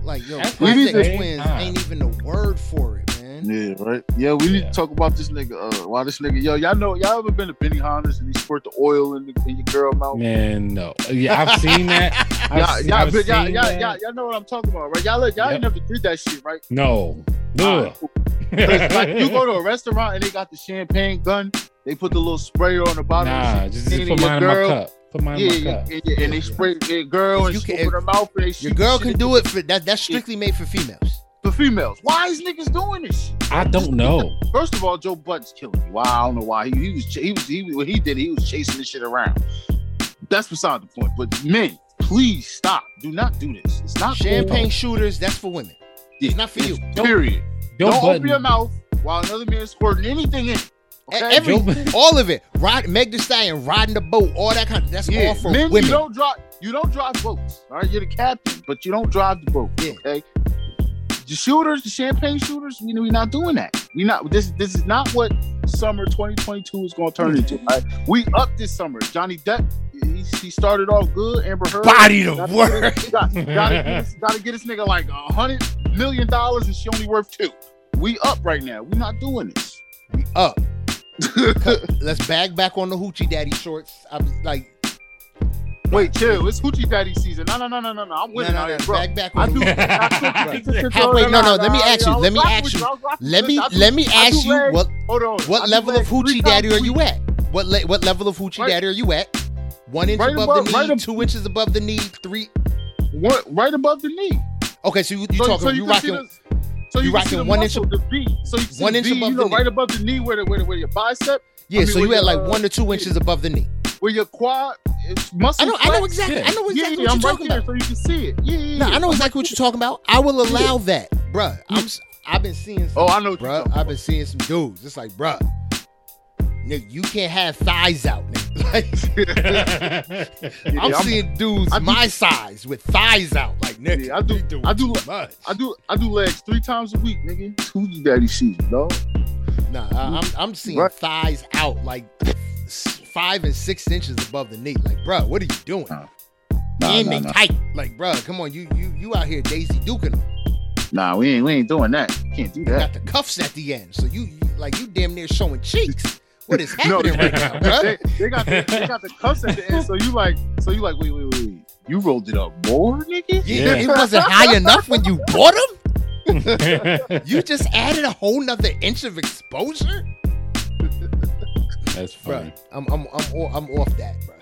Like yo, That's We need Project Twins Ah. ain't even the word for it, man. Yeah, right. Yeah, we need Yeah. to talk about this nigga. Uh, why this nigga? Yo, y'all know, y'all ever been to Benihana's and he squirt the oil in, the, in your girl mouth? Man, no. Yeah, I've seen that. I've, Y'all, se- y'all, I've but y'all, seen y'all, that. y'all, y'all know what I'm talking about, right? Y'all, y'all Yep. ain't never did that shit, right? No. Ugh. Alright, cool. 'Cause, like you go to a restaurant and they got the champagne gun, they put the little sprayer on the bottom. nah, of just, just put mine your in girl, my cup. Put mine Yeah, in my yeah, cup. yeah, yeah, and they spray their girl and you can- open her mouth and they Your girl can do it for that. That's strictly made for females. For females. Why is niggas doing this shit? I don't know. First of all, Joe Budden's killing me. Why I don't know why he, he was he was he when he did it, he was chasing this shit around. That's beside the point. But men, Please stop. Do not do this. It's not cool. Champagne shooters, that's for women. It's not for you. Period. Joe Don't Budden, open your mouth while another man is squirting anything in. Okay? Every, all of it. Ride, Meg Thee Stallion, riding the boat, all that kind of. That's yeah, all for men, women. you don't drive. You don't drive boats. All right, you're the captain, but you don't drive the boat. Yeah. Okay. The shooters, the champagne shooters, we we're not doing that. We not. This this is not what summer 2022 is going to turn into. right? We up this summer. Johnny Depp, he, he started off good. Amber Heard, Body to work. Got, gotta, get this, gotta get this nigga like a hundred million dollars, and she only worth two. We up right now. We not doing this. We up. Let's bag back on the hoochie daddy shorts. I'm like, Wait, chill. It's hoochie daddy season. No, no, no, no, no, no. I'm no, winning no, no, here, bro. bag back I do. I How- wait, no, no, let me ask you, let me ask you, Let me let me ask you what Hold on. what level of hoochie daddy are you at? What le- what level of hoochie Right- daddy are you at? One inch right above, above- the right knee, ab- two inches above the knee, three. One, right above the knee. Okay, so you, you so, talking so you rocking the- so you you, rocking one inch muscle, the V. So you one inch V, above you the know, right above the knee where the, where, the, where your bicep, yeah, I mean, so you at like uh, one to two inches above the knee. where your quad, it's muscle. I know I know flex. exactly I know exactly yeah, what I'm you're right talking there, about. so you can see it. Yeah, yeah, No, yeah. I know exactly what you're talking about. I will allow that, bruh. I'm s- I've been seeing some Oh, I know what you're bruh. I've about. been seeing some dudes. It's like, bruh, nigga, you can't have thighs out, nigga. Like, Yeah, I'm, I'm- seeing dudes do- my size with thighs out, like nigga. Yeah, I do- you I do- much. I do I do legs three times a week, nigga. It's Hoochie daddy season, dog. Nah, I, I'm I'm seeing Right. thighs out like s- five and six inches above the knee. Like, bruh, what are you doing? Nah. Nah, and nah, they nah. tight. Like, bruh, come on, you you you out here Daisy Duking them. Nah, we ain't we ain't doing that. Can't do that. got the cuffs at the end. So you, you like you damn near showing cheeks. What is No, happening right now, bro? they, they got the, they got the cuffs at the end. So you like so you like wait wait wait wait. You rolled it up more, nigga. Yeah, Yeah. it wasn't high enough when you bought them. You just added a whole nother inch of exposure, That's bro. funny. I'm I'm I'm o- I'm off that, bro.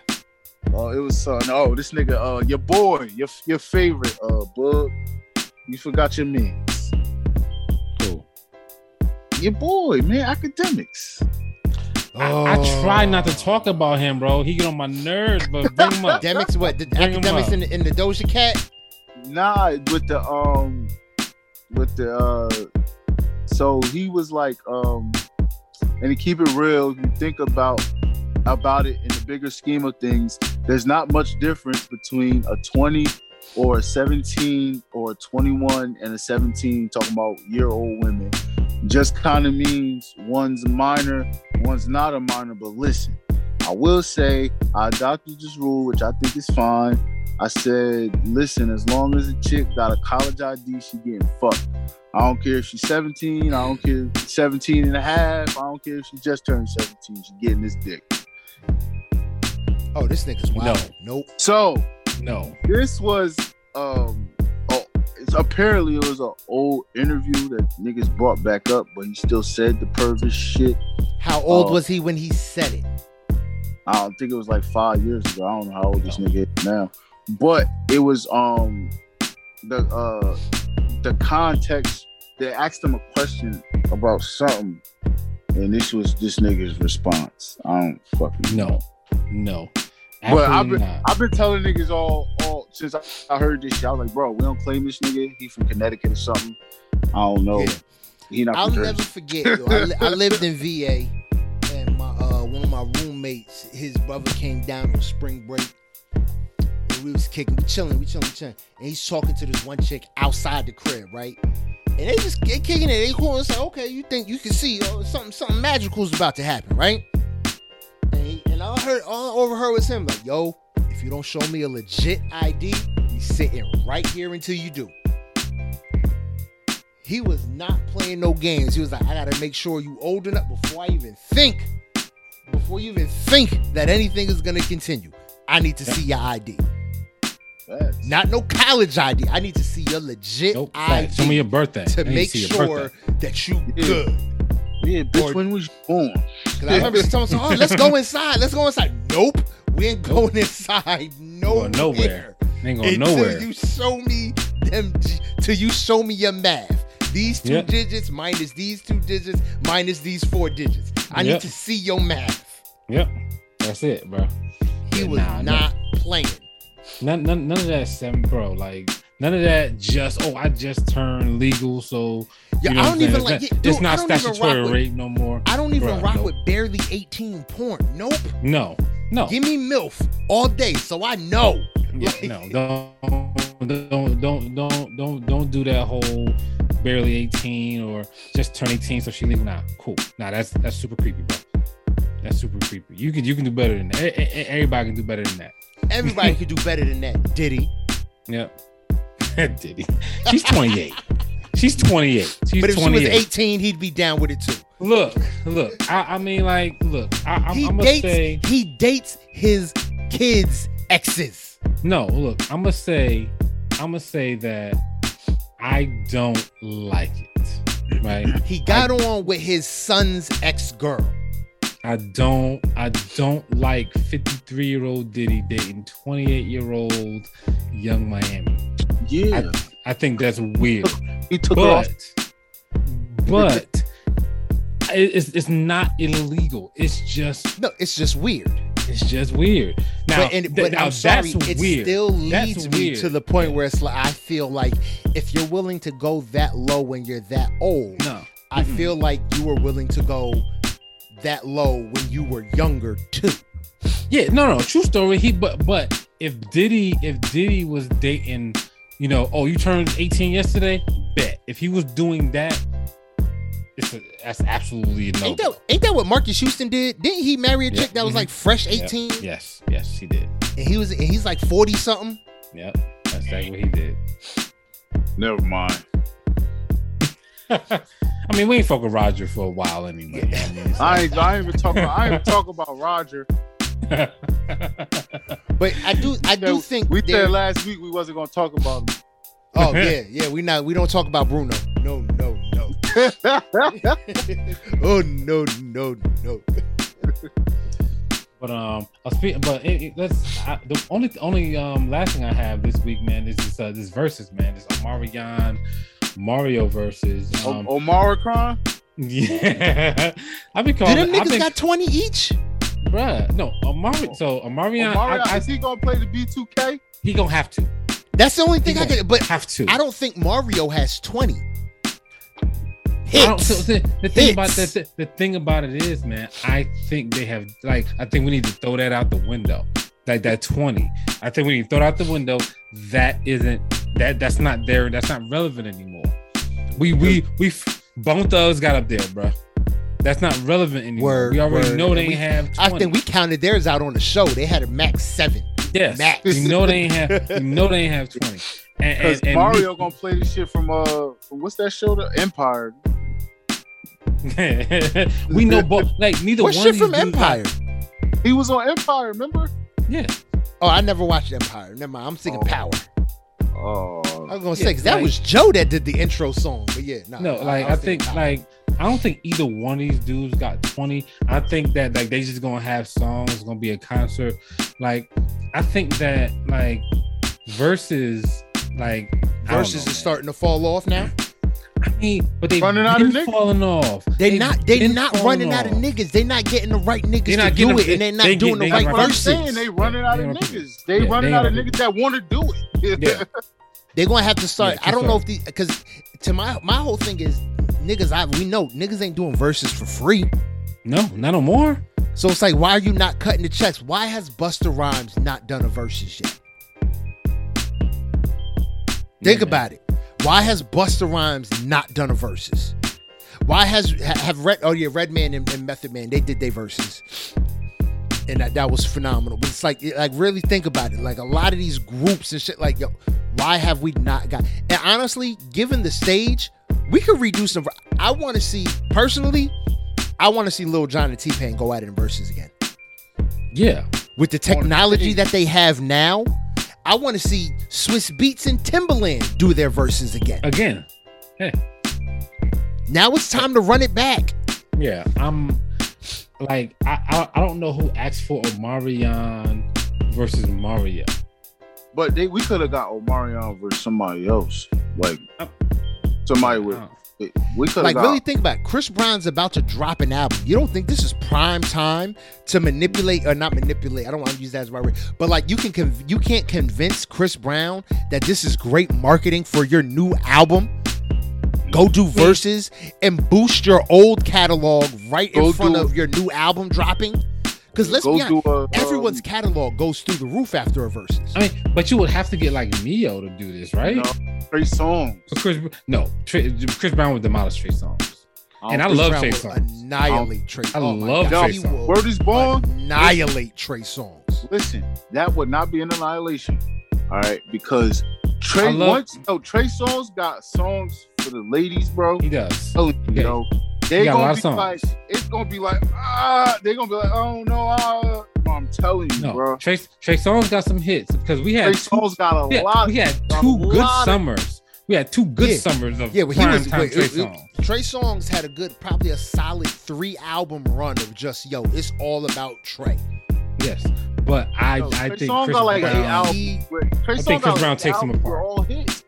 Oh, it was uh no, this nigga uh your boy, your your favorite uh bug. You forgot your mans. Cool. Your boy, man, Akademiks. I, I try not to talk about him, bro. He get on my nerves, but bring him up. Akademiks, what? The Bring 'em Akademiks in the, in the Doja Cat? Nah, with the um with the uh so he was like um and to keep it real, you think about about it in the bigger scheme of things, there's not much difference between a 20 or a 17 or a 21 and a 17 talking about year old women. Just kind of means one's minor, one's not a minor, but listen. I will say I adopted this rule, which I think is fine. I said, listen, as long as a chick got a college ID, she getting fucked. I don't care if she's 17. I don't care if she's 17 and a half. I don't care if she just turned 17. She getting this dick. Oh, this nigga's wild. No. Nope. So No. this was um oh it's apparently it was an old interview that niggas brought back up, but he still said the pervert shit. How old Oh. was he when he said it? I don't think it was like five years ago. I don't know how old this nigga is now. But it was um the uh the context. They asked him a question about something, and this was this nigga's response. I don't fucking No. No. But I've been not. I've been telling niggas all all since I, I heard this shit. I was like, bro, we don't claim this nigga. He from Connecticut or something. I don't know. Yeah. He not I'll from never forget. Yo, I, li- I lived in VA, and my uh, one of my roommates, his brother came down on spring break, and we was kicking, we chilling, we chilling, we chilling, and he's talking to this one chick outside the crib, right? And they just they kicking it, they cool. It's like, okay, you think you can see oh, something something magical is about to happen, right? And, he, and I heard all I overheard was him like, yo, if you don't show me a legit ID, we sitting right here until you do. He was not playing no games. He was like, I gotta make sure you old enough before I even think, before you even think that anything is gonna continue. I need to see your ID. Facts. Not no college ID. I need to see your legit Nope. ID Fact. Show me your birthday. to I make see sure that you Yeah. good. Yeah, bitch, Or- when was you born? Cause I remember someone saying, "Oh, let's go inside. Let's go inside." Nope, we ain't going inside. No, Going nowhere. Ain't going Until nowhere. you show me them. Till you show me your math. These two Yeah. digits minus these two digits minus these four digits. I Yeah. need to see your math. Yep. That's it, bro. He was nah, no. not playing. None, none, none of that seven, bro. Like none of that. Just oh, I just turned legal, so Yeah, you know I don't even saying? like It's not- Dude, it's not I don't even statutory rock with- rape no more. I don't even rock nope. with barely 18 porn. Nope. No, no, Give me MILF all day so I know. yeah, like- no. Don't, don't, don't, don't, don't, don't do that whole barely 18 or just turn 18 so she legal. Nah, cool. Nah, that's that's super creepy, bro. That's super creepy. You can you can do better than that. Everybody can do better than that. Everybody could do better than that. Diddy. Yep. Diddy. She's 28. She's 28. She's But if 28. she was 18, he'd be down with it too. Look, look. I, I mean, like, look. I, I'm, he I'm dates say he dates his kids' exes. no. Look, I'm gonna say, I'm gonna say that I don't like it. Right? He got on with his son's ex-girl. I don't. I don't like 53 year old Diddy dating 28 year old Yung Miami. Yeah, I think that's weird. he took off. But, but it's it's not illegal. It's just No, it's just weird. it's just weird. Now, but and, but now I'm sorry, that's it weird. still That's leads me weird. to the point where it's like I feel like if you're willing to go that low when you're that old, no. I Mm-mm. feel like you were willing to go that low when you were younger too. Yeah, no, no, true story. He but but if Diddy if Diddy was dating, you know, oh, you turned 18 yesterday, bet. If he was doing that, it's a, that's absolutely a no. Ain't that ain't that what Marques Houston did? Didn't he marry a Yeah, chick that was mhm. like fresh Yep, 18 Yes, yes, he did. and he was and he's like 40 something? Yep, that's exactly what he did. Never mind. I mean, we ain't fuck with Roger for a while anyway. I mean, so- I ain't. I ain't even talking. I ain't even talking about Roger. But I do I do Said- think we said last week we wasn't gonna talk about him. Oh yeah, yeah, we not we don't talk about Bruno. No, no, no. oh no, no, no. But um, I speak, but it, it- let's. I, the only only um last thing I have this week, man, is this uh, this versus, man. This Omarion Mario versus. Um, O- Omicron. Yeah, I be Did calling. them niggas been, got 20 each? bruh. No, Omari. So Omarion, Omarion, I, I, is he gonna play the B2K? he gonna have to. That's the only thing He I gonna could but Have to. I don't think Mario has 20. I don't, Hits. so the, the thing about Hits. that, the, the thing about it is, man, I think they have like I think we need to throw that out the window. Like that 20. I think we need to throw it out the window. That isn't that that's not there. That's not relevant anymore. We we we f- Bone Thugs got up there, bro. That's not relevant anymore. Word, we already word. know they We- ain't have 20. I think we counted theirs out on the show. They had a max seven. yes. max. You know they ain't have you know they ain't have 20. And, Because and, and Mario gonna play this shit from uh from what's that show? The Empire. we know both like neither What one shit of from these dudes got- Empire? He was on Empire. Remember? yeah. Oh, I never watched Empire. Never mind. I'm thinking Oh. Power. Oh, I was gonna Yeah, say 'cause that like- was Joe that did the intro song. But yeah, nah, No, like I, was think thinking Power. like I don't think either one of these dudes got 20. I think that like they just gonna have songs, gonna be a concert. Like I think that like versus like I versus is man. starting to fall off now. I mean, but they Running out of niggas. falling off. They They've not they been not falling running out of niggas. They not getting the right niggas They're to not do getting it, the- and they're not they doing get- the right got what I'm verses. saying. They running out of niggas. They yeah, running out of niggas that want to do it. Yeah. They're gonna have to start. Yeah, I don't know if keep the because to my my whole thing is niggas. I we know niggas ain't doing verses for free. No, not no more. So it's like, why are you not cutting the checks? Why has Busta Rhymes not done a verses yet? Think Yeah, man. about it. Why has Busta Rhymes not done a verses? Why has have Red? Oh yeah, Redman and, and Method Man they did their verses, and that, that was phenomenal. But it's like like really think about it. Like a lot of these groups and shit. Like yo, why have we not got? And honestly, given the stage, we could redo some. I want to see personally. I want to see Lil Jon and T Pain go at it in verses again Yeah. with the technology that they have now. I want to see Swizz Beatz and Timbaland do their verses again. Again. Hey. Now it's time to run it back. Yeah. I'm like I I, I don't know who asked for Omarion versus Mario. But they we could have got Omarion versus somebody else, like somebody with Uh, We Like got, really think about it. Chris Brown's about to drop an album. You don't think this is prime time to manipulate or not manipulate? I don't want to use that as my word, but like you can conv- you can't convince Chris Brown that this is great marketing for your new album. Go do verses and boost your old catalog right in Go front of your new album dropping. Because let's go be honest, do a, everyone's um, catalog goes through the roof after a verses. I mean, but you would have to get like Ne-Yo to do this, right? No. Trey Songz. So Chris, no, Chris Brown would demolish Trey Songz. And I don't love Brown Trey would Songz. Annihilate Trey. I oh love God, Trey he Songz. will Word is born. Annihilate Trey Songz. Listen, that would not be an annihilation. All right, because Trey I love- once oh Trey Songz got songs for the ladies, bro. He does. Oh, you know, they got a lot gonna of be songs. like, it's gonna be like, ah, they're gonna be like, oh no, ah. I'm telling you, No, bro. Trey, Trey Songz got some hits because we Trey had two, Songz got a we had, lot. we had two good summers. We had two good Yeah. summers of Yeah, but he was time wait, Trey Songz. Trey Songz had a good, probably a solid three album run of just yo, it's all about Trey. Yes, but I Yo, I Trey think Songz Chris got like Brown. eight albums. He- Trey I think Chris Brown takes him apart. All hits.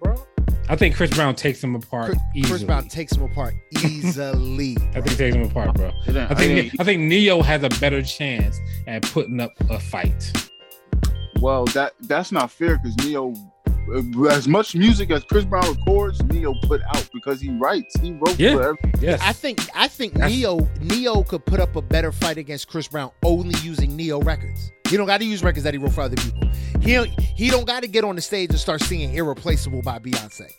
I think Chris Brown takes them apart Chris, easily. Chris Brown takes him apart easily. I think he takes them apart, bro. I think I think Ne-Yo has a better chance at putting up a fight. Well, that that's not fair because Ne-Yo, uh, as much music as Chris Brown records, Ne-Yo put out because he writes. He wrote Yeah. for every. Yes, I think I think That's- Ne-Yo Ne-Yo could put up a better fight against Chris Brown only using Ne-Yo records. He don't got to use records that he wrote for other people. He he don't got to get on the stage and start singing "Irreplaceable" by Beyonce.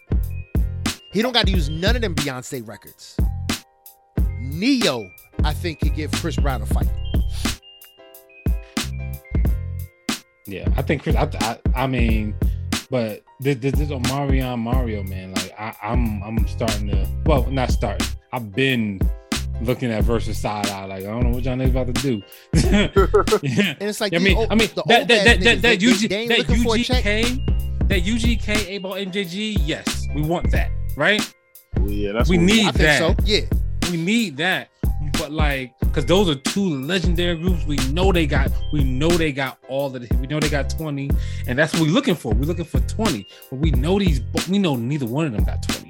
He don't got to use none of them Beyonce records. Ne-Yo, I think, could give Chris Brown a fight. yeah. I think Chris. I, I, I mean, but this, this, this Omarion Mario man, like I, I'm I'm starting to. Well, not starting. I've been looking at versus side eye. Like I don't know what y'all niggas about to do. yeah. And it's like, I the mean, old- I mean the that old that ass that niggas, that, that, UG, they ain't that a check. UGK, that UGK, 8Ball MJG. Yes, we want that, right? Well, yeah, that's We what need I think that. so. Yeah. We need that. But like, because those are two legendary groups. We know they got. We know they got all of the. We know they got twenty, and that's what we're looking for. We're looking for twenty, but we know these. But we know neither one of them got twenty.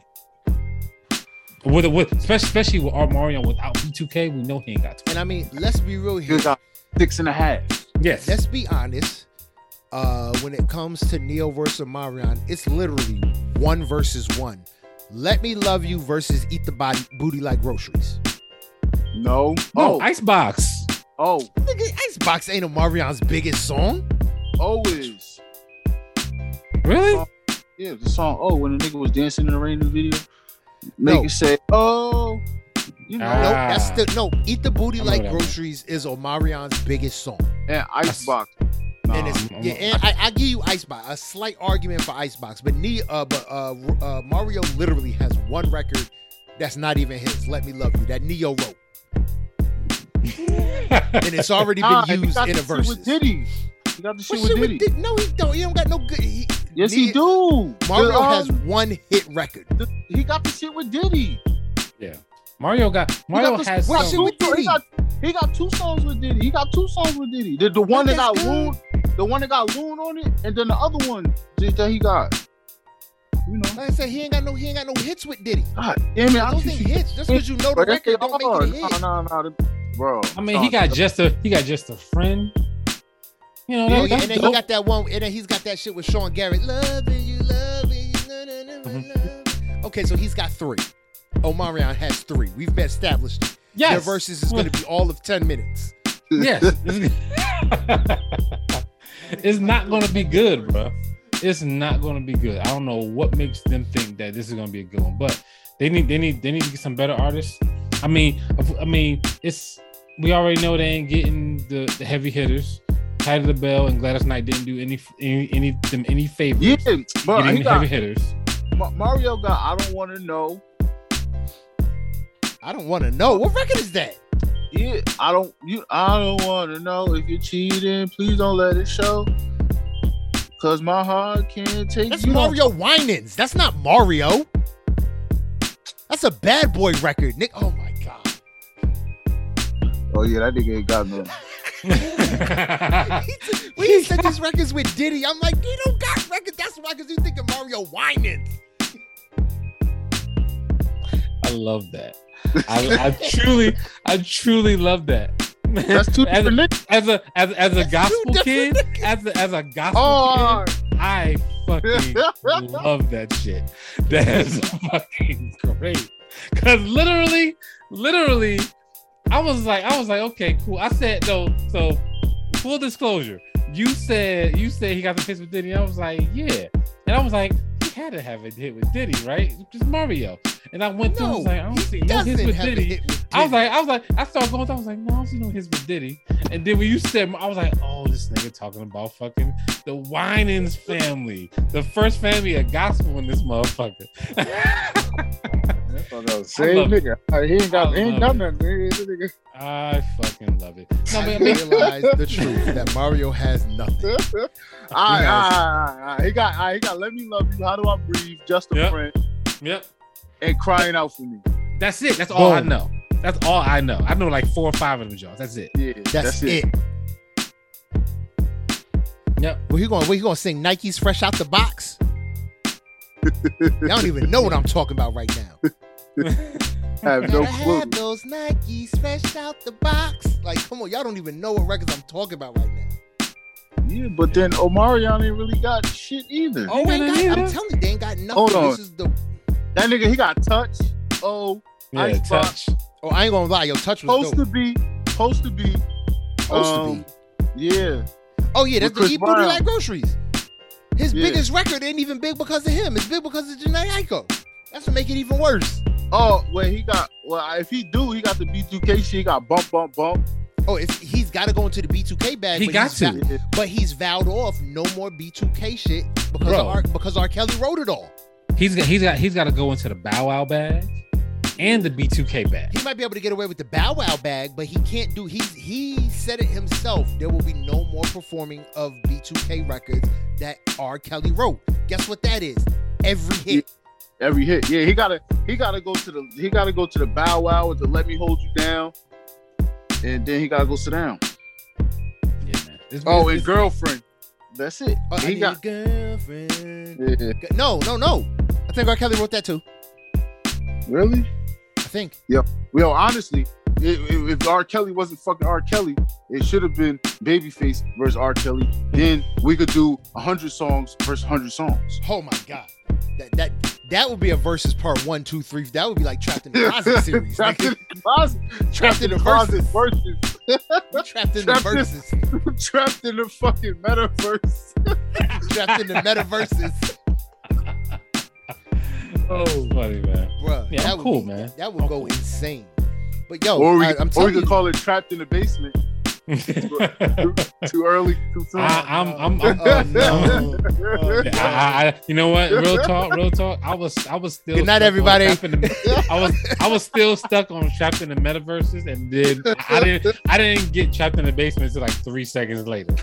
With, with especially, especially with Omarion without B2K, we know he ain't got twenty. And I mean, let's be real He here. got six and a half. Yes. Let's be honest. Uh, when it comes to Ne-Yo versus Marion, it's literally one versus one. Let me love you versus eat the body booty like groceries. No. no, oh, Icebox. oh, Nigga, Icebox ain't Omarion's biggest song. always. Really? Yeah, the song. Oh, when the nigga was dancing in the rain in the video, make No. it say, "Oh," you know. Ah. No, that's the no. Eat the booty like that one. groceries is Omarion's biggest song. and Icebox. Nah, and it's I'm- yeah, and I, I give you Icebox a slight argument for Icebox, but Ne, uh, but uh, uh, Mario literally has one record that's not even his. Let me love you that Ne-Yo wrote, and it's already been Nah, used got in the a shit verses. with Diddy. He got the shit with shit with Diddy. Diddy? No, he don't. He don't got no good. He, Yes, Ne- he do. Mario The, um, has one hit record. the- he got the shit with Diddy. yeah. Mario got He Mario got the- has he got shit some, with Diddy. He got, he got two songs with Diddy. He got two songs with Diddy. The, the one that got That's good. Loon, the one that got Loon on it, and then the other one just that he got. You know, Like I said, he ain't got no. He ain't got no hits with Diddy. God damn it! I Those just- ain't hits. Just because you know the Bro, record, don't make are. it a hit. No, no, no, bro. I mean, he got just a he got just a friend. You know, that, yeah, and then he got that one, and then he's got that shit with Sean Garrett. Loving you, loving you, na, na, na, Mm-hmm. Okay, so he's got three. Omarion has three. We've been established. it. Their verses is going to be all of ten minutes. yes. it's not going to be good, bro. It's not going to be good. I don't know what makes them think that this is going to be a good one, but they need they need they need to get some better artists. I mean, I mean, it's we already know they ain't getting the, the heavy hitters. Tyler the Bell and Gladys Knight didn't do any any any them any favors. Yeah, bro. getting He the heavy hitters. Mario got. I don't want to know. I don't want to know what record is that. Yeah, I don't. You. I don't want to know if you're cheating. Please don't let it show. Cause my heart can't take That's you. Mario Winans. That's not Mario. That's a bad boy record, Nick. Oh my god. Oh yeah, that nigga ain't got no. When he said these records with Diddy, I'm like, he don't got records. That's why, because you think of Mario Winans. I love that. I, I truly, I truly love that. That's two as, different niggas. as a as, as a That's gospel kid, as a, as a gospel Oh, kid, I fucking love that shit. That's fucking great. Cause literally, literally, I was like, I was like, okay, cool. I said though, So, full disclosure, you said you said he got the hits with Diddy. I was like, yeah, and I was like, he had to have a hit with Diddy, right? Just Mario. And I went through, I was like, I don't see no hits with Diddy. hit with I was like, I was like, I started going through. I was like, no, I don't see no hits with Diddy. And then when you said, I was like, oh, this nigga talking about fucking the Winans family, the first family of gospel in this motherfucker. I thought was same nigga. He ain't got, he ain't got nothing. Nigga. I fucking love it. No, I but I mean, realized the truth that Mario has nothing. All right, all right, all right. He got, all right, he got. Let me love you. How do I breathe? Just a Yep. friend yep, and crying out for me. that's it. That's all I know. That's all I know. I know like four or five of them jobs. That's it. Yeah, That's, it. Yep. Well, he going? Well, he going to sing Nikes fresh out the box? Y'all don't even know what I'm talking about right now. I have no Gotta clue. have those Nikes fresh out the box. Like, come on, y'all don't even know what records I'm talking about right now. Yeah, but then Omarion ain't really got shit either. Oh, ain't gonna got, I'm telling you, they ain't got nothing. Hold on. This is the. That nigga, he got touch. Oh, Yeah, Icebox. touch. Oh, I ain't gonna lie, yo, touch was supposed dope. to be, supposed to be. Supposed um, to be. Yeah, Oh yeah, that's with the Chris Eat Booty Like Groceries. His Yeah. biggest record ain't even big because of him. It's big because of Jhené Aiko. That's what make it even worse. Oh, well, he got. Well, if he do, he got the B2K shit. He got bump, bump, bump. Oh, it's, he's got to go into the B2K bag. He but got he's to. vou- but he's vowed off no more B2K shit because Bro. of R, because R. Kelly wrote it all. He's got he's got he's got to go into the Bow Wow bag and the B2K bag. He might be able to get away with the Bow Wow bag, but he can't do. He he said it himself. There will be no more performing of B2K records that R. Kelly wrote. Guess what that is? Every hit. Every hit. Yeah, he gotta. He gotta go to the. He gotta go to the Bow Wow to Let Me Hold You Down, and then he gotta go sit down. Yeah, man. It's- Oh, it's- and girlfriend. That's it. Oh, he got. girlfriend. Yeah. No, no, no. I think R. Kelly wrote that too. Really? I think. Yep. Well, honestly, i- i- if R. Kelly wasn't fucking R. Kelly, it should have been Babyface versus R. Kelly. Then we could do hundred songs versus hundred songs. Oh my god. That that that would be a versus part one, two, three. That would be like trapped in the closet series. Trapped in nigga. the closet. Trapped in the closet verses. versus. Trapped in the Trapped in- Trapped in the fucking metaverse. Trapped in the metaverses. oh, funny man. Bruh, Yeah, that I'm would cool, be- man. That would I'm go cool. insane. But yo, or we, I, could- am or we could you, call it trapped in the basement. Too early, too soon. I, I'm I'm, I'm Oh, uh, uh, no. Oh, Yeah, I, I, you know what? Real talk, real talk. I was, I was still. Good night, everybody. The- I was, I was still stuck on trapped in the metaverses, and then I didn't, I didn't get trapped in the basement until like three seconds later.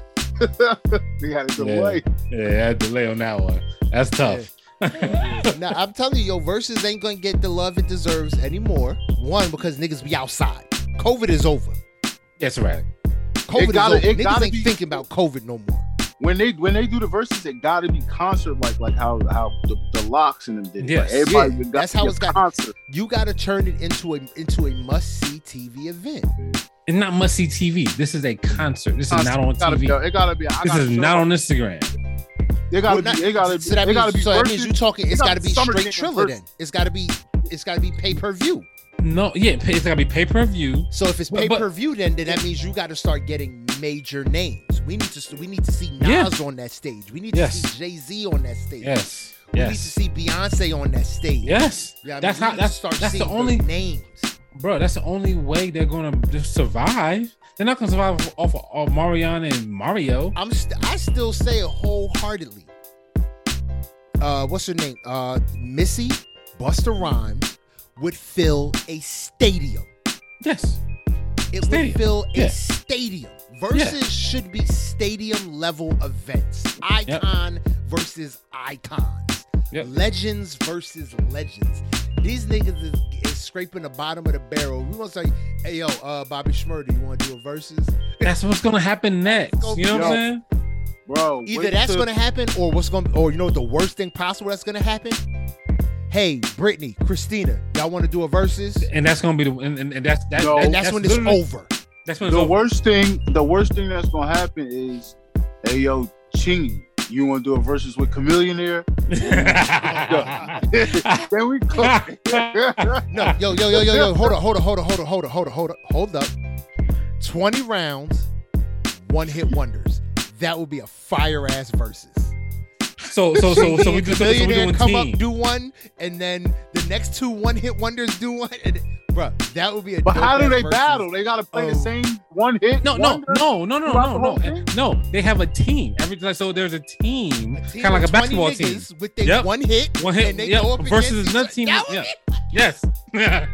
we had a Yeah. delay. Yeah, I had to delay on that one. That's tough. now I'm telling you, your verses ain't gonna get the love it deserves anymore. One, because niggas be outside. COVID is over. That's right. COVID gotta- is over. it Niggas gotta ain't be- thinking about COVID no more. When they when they do the verses, it got to be concert like like how how the, the LOX and them did. Yes. Like, everybody Yeah, that's how be it's a got- concert. You gotta turn it into a into a must see TV event. It's not must see TV. This is a concert. This is not on It gotta be. TV. It gotta be. I This is not on Instagram. It gotta Well, be. not- It gotta be. so that it gotta means, be. so that means you talking. It's It got to gotta be be straight Jam Triller. versus- Then it's got to be. It's got to be pay per view. No, yeah, it's gotta be pay per view. So if it's pay per view, then, then that means you got to start getting major names. We need to we need to see Nas Yeah. on that stage. We need to Yes. see Jay Z on that stage. Yes, We need to see Beyonce on that stage. yes. Yeah, I mean, that's we how. need to That's start that's the only names. bro. That's the only way they're gonna just survive. They're not gonna survive off of, of Mariana and Mario. I'm st- I still say it wholeheartedly. Uh, what's her name? Uh, Missy Busta Rhymes would fill a stadium. Yes, It Stadium. would fill Yeah. a stadium. Versus should be stadium level events. Icon versus icons. Yep. Legends versus legends. These niggas is, is scraping the bottom of the barrel. We want to say, hey yo, uh, Bobby Shmurda, you want to do a versus? that's what's gonna happen next. You know what I'm saying? bro. Either that's till- gonna happen, or what's gonna, or you know, the worst thing possible that's gonna happen. Hey, Brittany, Christina, y'all want to do a versus? and that's gonna be the and, and, and that's that, No. that- And that's, when it's over. That's when it's The over. worst thing, the worst thing that's gonna happen is, hey yo, Chingy, you want to do a versus with Chameleon there? then we cook. No, yo, yo, yo, yo, yo, hold on, hold on, hold on, hold on, hold on, hold on, hold on, hold up. 20 rounds, one hit wonders. That would be a fire ass versus. So so so so we just so we Millionaire doing come team. up, do one, and then the next two one hit wonders do one. And, bruh, that would be a But how do they versus. battle? They gotta play Oh. the same one hit. no, no, wonder? no, no, no, no, no, no. They have a team. Every like so there's a team, team kind of like a basketball team. With their Yep. one hit, One hit, and they yep, go up versus another team. That Yeah. be- Yes.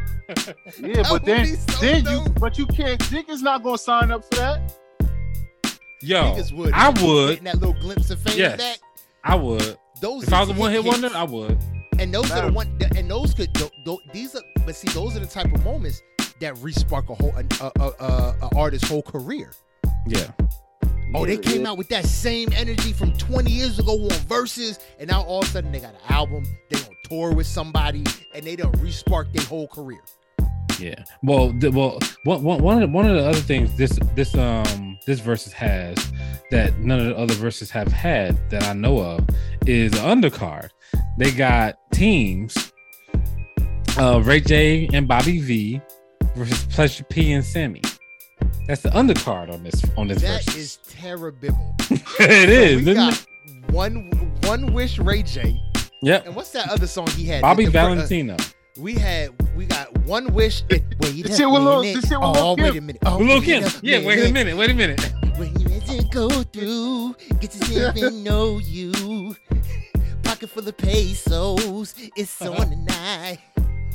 Yeah, but then, so then you, but you can't. Niggas not gonna sign up for that. Yo, Niggas would. I Getting would. that little glimpse of fame Yes. back. I would. Those If I was a one hit wonder, I would. and those are the one, and those could, tho- tho- these are, but see, those are the type of moments that respark a whole, a, a, a, a artist's whole career. Yeah. Oh, they came yeah. out with that same energy from 20 years ago on verses, and now all of a sudden they got an album, they on tour with somebody, and they done respark their whole career. Yeah. Well, the, well, one, one, one of the, one of the other things this this um this versus has that none of the other verses have had that I know of is an undercard. They got teams, uh, Ray J and Bobby V versus Pleasure P and Sammie. That's the undercard on this on this That versus. is terrible. it is. we isn't got it? one, one wish Ray J, Yep. and what's that other song he had? Bobby The- the fir- uh, Valentino. We had, we got one wish. And, wait This a shit with Lil- minute. this shit oh, wait a minute. Oh, Lil wait Kim. a Yeah. Wait a minute. Wait a minute. When you let it go through, get to even know you. Pocket full of pesos, it's on uh-huh. tonight.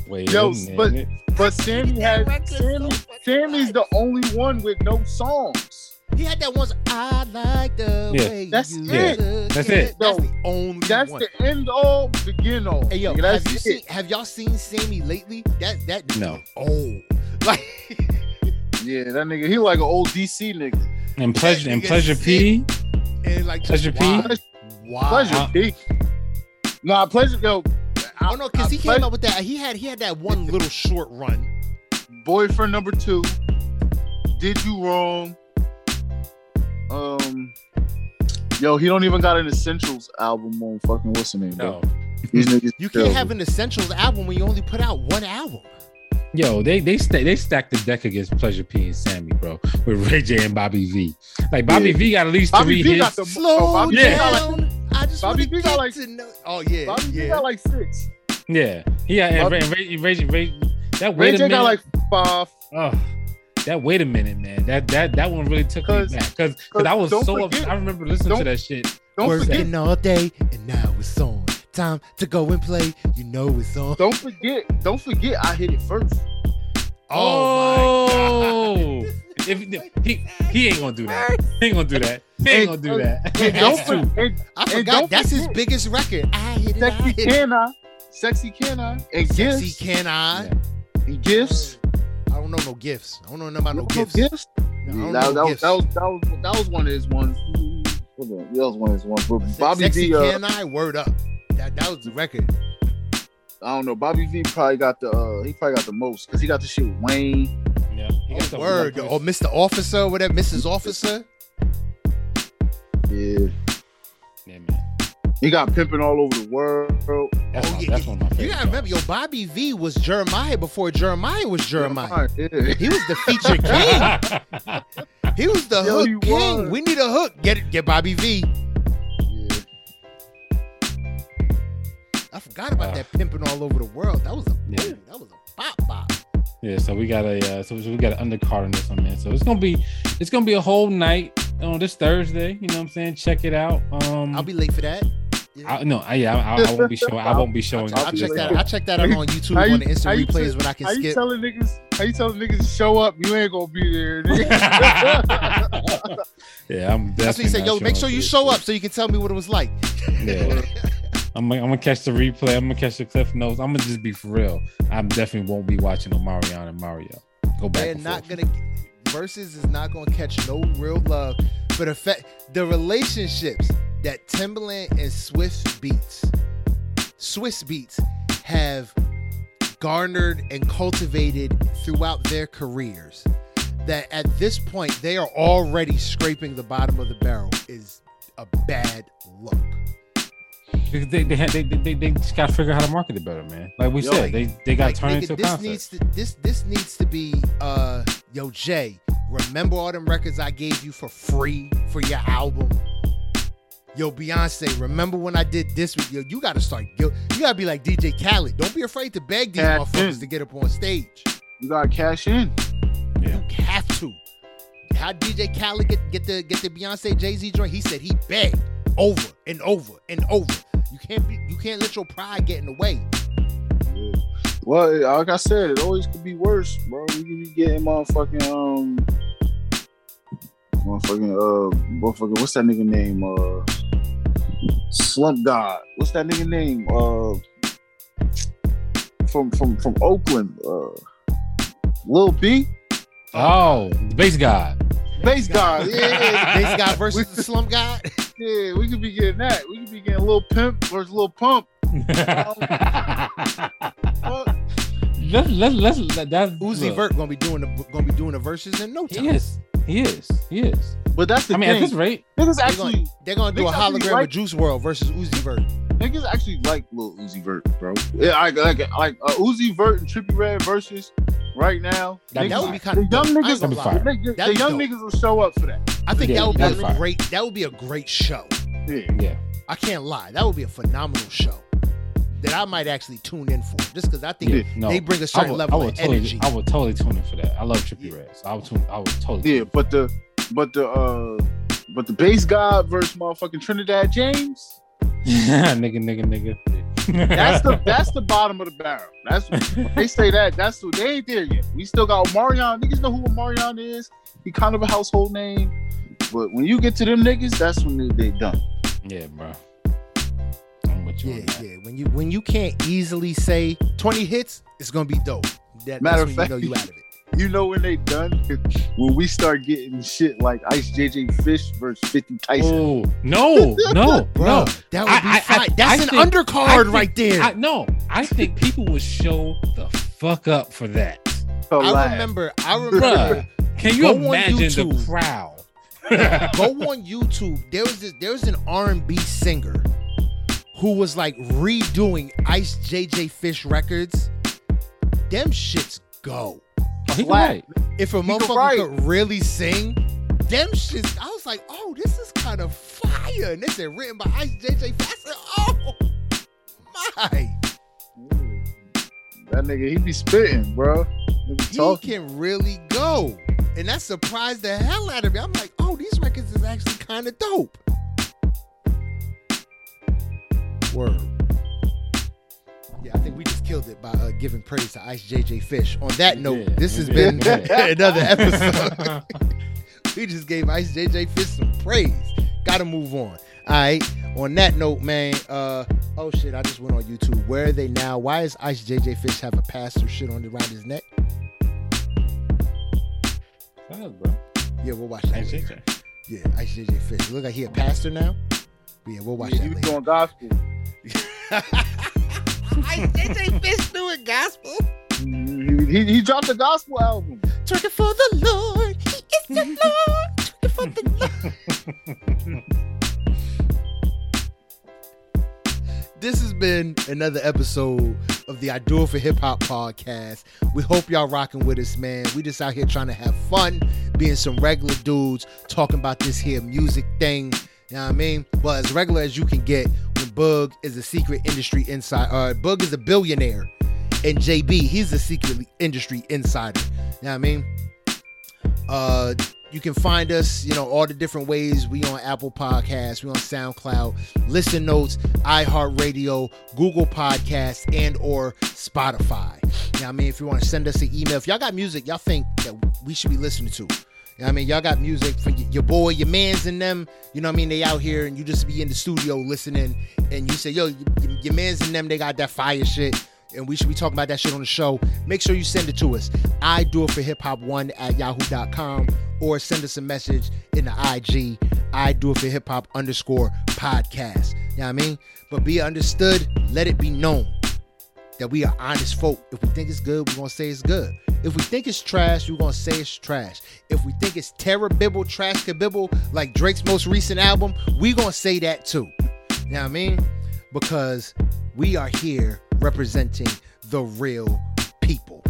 Wait Yo, a but- minute. But Sammie That had record Sammie. so fucking Sammie's the only one with no songs. He had that one. I like the Yeah, way that's you it. look That's at- it. That's Yo, the only That's one. the end all, begin all. Hey yo, Nigga, have you it. seen? Have y'all seen Sammie lately? That that nigga No. is old. Like Yeah, that nigga, he like an old DC nigga. And pleasure and pleasure P. and like Pleasure P? Wow. wow. Pleasure, P. Nah, pleasure. Yo, Oh no, because he Pleasure- came out with that. He had he had that one little short run. boyfriend number two. Did you wrong? Um, yo, he don't even got an Essentials album on fucking what's the name, bro? No. These niggas. You can't terrible. have an essentials album when you only put out one album. Yo, they they sta- they stacked the deck against Pleasure P and Sammie, bro, with Ray J and Bobby V. Like Bobby Yeah. V got at least Bobby three V got hits. the Slow oh, Bobby V Yeah. like, down. I just Bobby want V got like- to know. Oh yeah, Bobby V got like six. yeah, yeah, and Ray, Bobby- Ray, Ray, Ray, that Ray wait a J minute. got like five. oh, that wait a minute, man. That that that one really took me back because cause I was so forget- upset. I remember listening to don't- that shit. Don't Where's forget. Working all day and now it's on. Time to go and play. You know it's on. Don't forget. Don't forget. I hit it first. Oh, oh my god. if he he ain't gonna do that. He ain't gonna do that. He ain't gonna do that. And don't That's forget. I And forgot don't that's his biggest record. I hit it. I Sexy hit it. can I? Sexy can I? And Sexy gifts. can I? Yeah. And gifts. I don't know no gifts. I don't know nothing about no No gifts. gifts. I Yeah, that, that, was, that was that was that was one of his ones. That was one of his ones. But Bobby Sexy V, uh, can I? Word up. That that was the record. I don't know. Bobby V probably got the uh, he probably got the most because he got the shit with Wayne. Yeah, he got Oh, the- word. he got Or Mr. Officer, or whatever. Mrs. Officer. Yeah, the- Yeah, man. He got pimping all over the world. That's, Oh, my, yeah, that's one of my favorite. You gotta remember, yo, Bobby V was Jeremih before Jeremih was Jeremih. Yeah. He was the feature king. He was the Yo, hook king. was. We need a hook. Get it, get Bobby V. yeah. I forgot about Ah. that pimping all over the world. That was a Yeah. ooh, that was a pop bop. Yeah, so we got a uh, so we got an undercard on this one, man. So it's gonna be it's gonna be a whole night on this Thursday. You know what I'm saying? Check it out. Um, I'll be late for that. Yeah. I, no, I, yeah, I, I won't be showing. I won't be showing. I'll up check that. thing. I'll check that out on YouTube How you- on the how instant you replays tell- when I can How you telling niggas? are you telling niggas to show up? You ain't gonna be there. Yeah, I'm That's what definitely. he said. Yo, make sure you show up so you can tell me what it was like. Yeah. I'm, gonna- I'm gonna catch the replay. I'm gonna catch the cliff notes. I'm gonna just be for real. I definitely won't be watching Omarion and Mario. Go back. They're and not forth. gonna versus is not gonna catch no real love. But affect the relationships that Timbaland and Swizz Beatz, Swizz Beatz have garnered and cultivated throughout their careers that at this point they are already scraping the bottom of the barrel is a bad look. They they, they they they just got to figure out how to market it better, man. Like we Yo, said, they they got Like, turn nigga, into a this concept. needs to this this needs to be uh yo Jay. Remember all them records I gave you for free for your album? Yo, Beyonce, remember when I did this with you? You gotta start. Yo, you gotta be like DJ Khaled. Don't be afraid to beg these Cash motherfuckers in. to get up on stage. You gotta cash in. Yeah. You have to. How DJ Khaled get, get the get the Beyonce Jay Z joint? He said he begged over and over and over. You can't be. You can't let your pride get in the way. Yeah. Well, like I said, it always could be worse, bro. We could be getting motherfucking um, motherfucking uh, motherfucking what's that nigga name? Uh, Slump God. What's that nigga name? Uh, from from from Oakland. Uh, Lil B, Oh, the bass guy. bass God. Yeah, Bass guy versus the slum guy. yeah. We could be getting that. We could be getting Lil Pimp versus Lil Pump. Fuck. let's let's let's let that Uzi look, Vert gonna be doing the gonna be doing the verses in no time. He is. He is. He is. But that's the I mean, at this rate, Niggas They're actually. gonna, they're gonna do a niggas actually hologram like- of Juice WRLD versus Uzi Vert. Niggas actually like Lil Uzi Vert, bro. Yeah, I like like uh, Uzi Vert and Trippie Redd versus right now. That'd That would be kind of young dope. I ain't niggas, gonna be lie. fire. the, niggas- That'd the young dope. niggas will show up for that. I think Yeah, that would be a fire. great. That would be a great show. Yeah. yeah. I can't lie. That would be a phenomenal show that I might actually tune in for, just because I think Yeah, no. they bring a I certain would, level of totally, energy. I would totally tune in for that. I love Trippy Yeah. Red, so I would tune. I would totally. Yeah, tune but the but the uh but the bass god versus motherfucking Trinidad James. in. nigga, nigga, nigga. That's the that's the bottom of the barrel. That's they say that. That's what they ain't there yet. We still got Marion. Niggas know who Marion is. He kind of a household name. But when you get to them niggas, that's when they, they done. yeah, bro. I'm with you. yeah, on that. yeah. When you when you can't easily say twenty hits, it's gonna be dope. That, Matter that's of when fact- you know you out of it. You know when they done? when we start getting shit like Ice JJ Fish versus 50 Tyson. Oh no, no, Bro, no. that would I- be I- fine. I- That's I an think- undercard think- right there. I, no, I think people would show the fuck up for that. I remember. I remember. Bruh, can you imagine the crowd? go on YouTube. There was this, there was an R and B singer who was like redoing Ice JJ Fish records. Them shits go. Oh, he can Flat. If a He motherfucker write. could really sing, them shits. I was like, oh, this is kind of fire. And they said written by Ice JJ Fish. I said, oh my, That nigga, he be spitting, bro. He he can really go. And that surprised the hell out of me. I'm like, oh, these records is actually kind of dope. Word. Yeah, I think we just killed it by uh, giving praise to Ice JJ Fish. On that note, Yeah, this has did, been we another episode. we just gave Ice JJ Fish some praise. Gotta move on. All right. On that note, man. Uh oh shit! I just went on YouTube. Where are they now? Why is Ice JJ Fish have a pastor shit on the around his neck? Ahead, bro. Yeah, we'll watch that. Ice later. JJ. Yeah, Ice JJ Fish. Look like he a pastor now. But yeah, we'll watch Yeah, that he was later. doing gospel. Ice JJ Fish doing gospel. He, he, he dropped a gospel album. Twerking for the Lord. He is the Lord. Twerking for the Lord. This has been another episode of the I Do It for Hip Hop podcast. We hope y'all rocking with us, man. We just out here trying to have fun, being some regular dudes, talking about this here music thing. You know what I mean? But as regular as you can get when Bug is a secret industry insider. Uh, Bug is a billionaire. And JB, he's a secret industry insider. You know what I mean? Uh, you can find us, you know, all the different ways. We on Apple Podcasts, we on SoundCloud, Listen Notes, iHeartRadio, Google Podcasts, and or Spotify. You know what I mean? If you want to send us an email, if y'all got music y'all think that we should be listening to. I mean? Y'all got music for your boy, your mans in them. You know what I mean? They out here and you just be in the studio listening and you say, yo, your mans in them, they got that fire shit and we should be talking about that shit on the show, make sure you send it to us. I do it for hip hop one at yahoo.com or send us a message in the IG. I do it for hip hop underscore podcast. You know what I mean? But be understood, let it be known. That we are honest folk. If we think it's good, we're gonna say it's good. If we think it's trash, we're gonna say it's trash. If we think it's terrible, trash kabibble, like Drake's most recent album, we gonna say that too. You know what I mean? Because we are here representing the real people.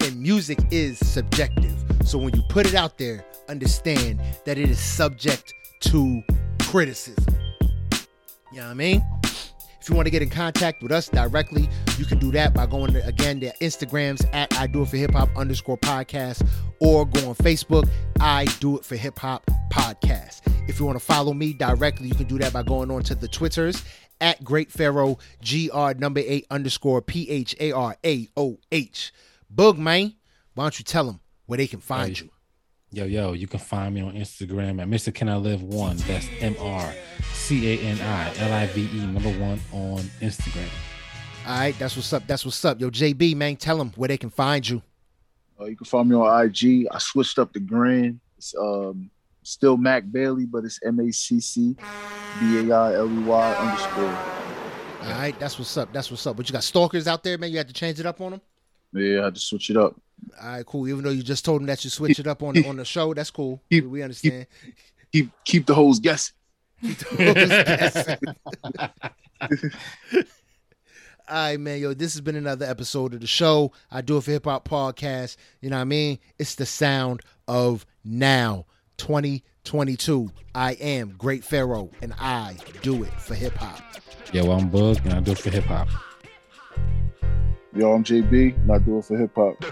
And music is subjective. So when you put it out there, understand that it is subject to criticism. You know what I mean? If you want to get in contact with us directly, you can do that by going to, again, their Instagrams at I Do It For Hip Hop underscore podcast or go on Facebook, I Do It For Hip Hop podcast. If you want to follow me directly, you can do that by going on to the Twitters at Great Pharaoh, GR number eight underscore P H A R A O H. Boog, man, why don't you tell them where they can find Hey. you? Yo, yo, you can find me on Instagram at Mr. Can I Live One. That's M R C A N I L I V E number one on Instagram. All right, that's what's up. That's what's up. Yo, JB, man, tell them where they can find you. Uh, you can find me on IG. I switched up the grand. It's um still Mac Bailey, but it's M A C C B A I L E Y underscore. All right, that's what's up. That's what's up. But you got stalkers out there, man. You had to change it up on them. Yeah, I had to switch it up. All right, cool. Even though you just told them that you switch it up on on the show, that's cool. Keep- we understand. Keep keep the hoes guessing. All right, man. Yo, this has been another episode of the show. I do it for hip hop podcast. You know what I mean? It's the sound of now, 2022. I am Great Pharaoh, and I do it for hip hop. Yo, I'm Bug, and I do it for hip hop. Yo, I'm JB, and I do it for hip hop.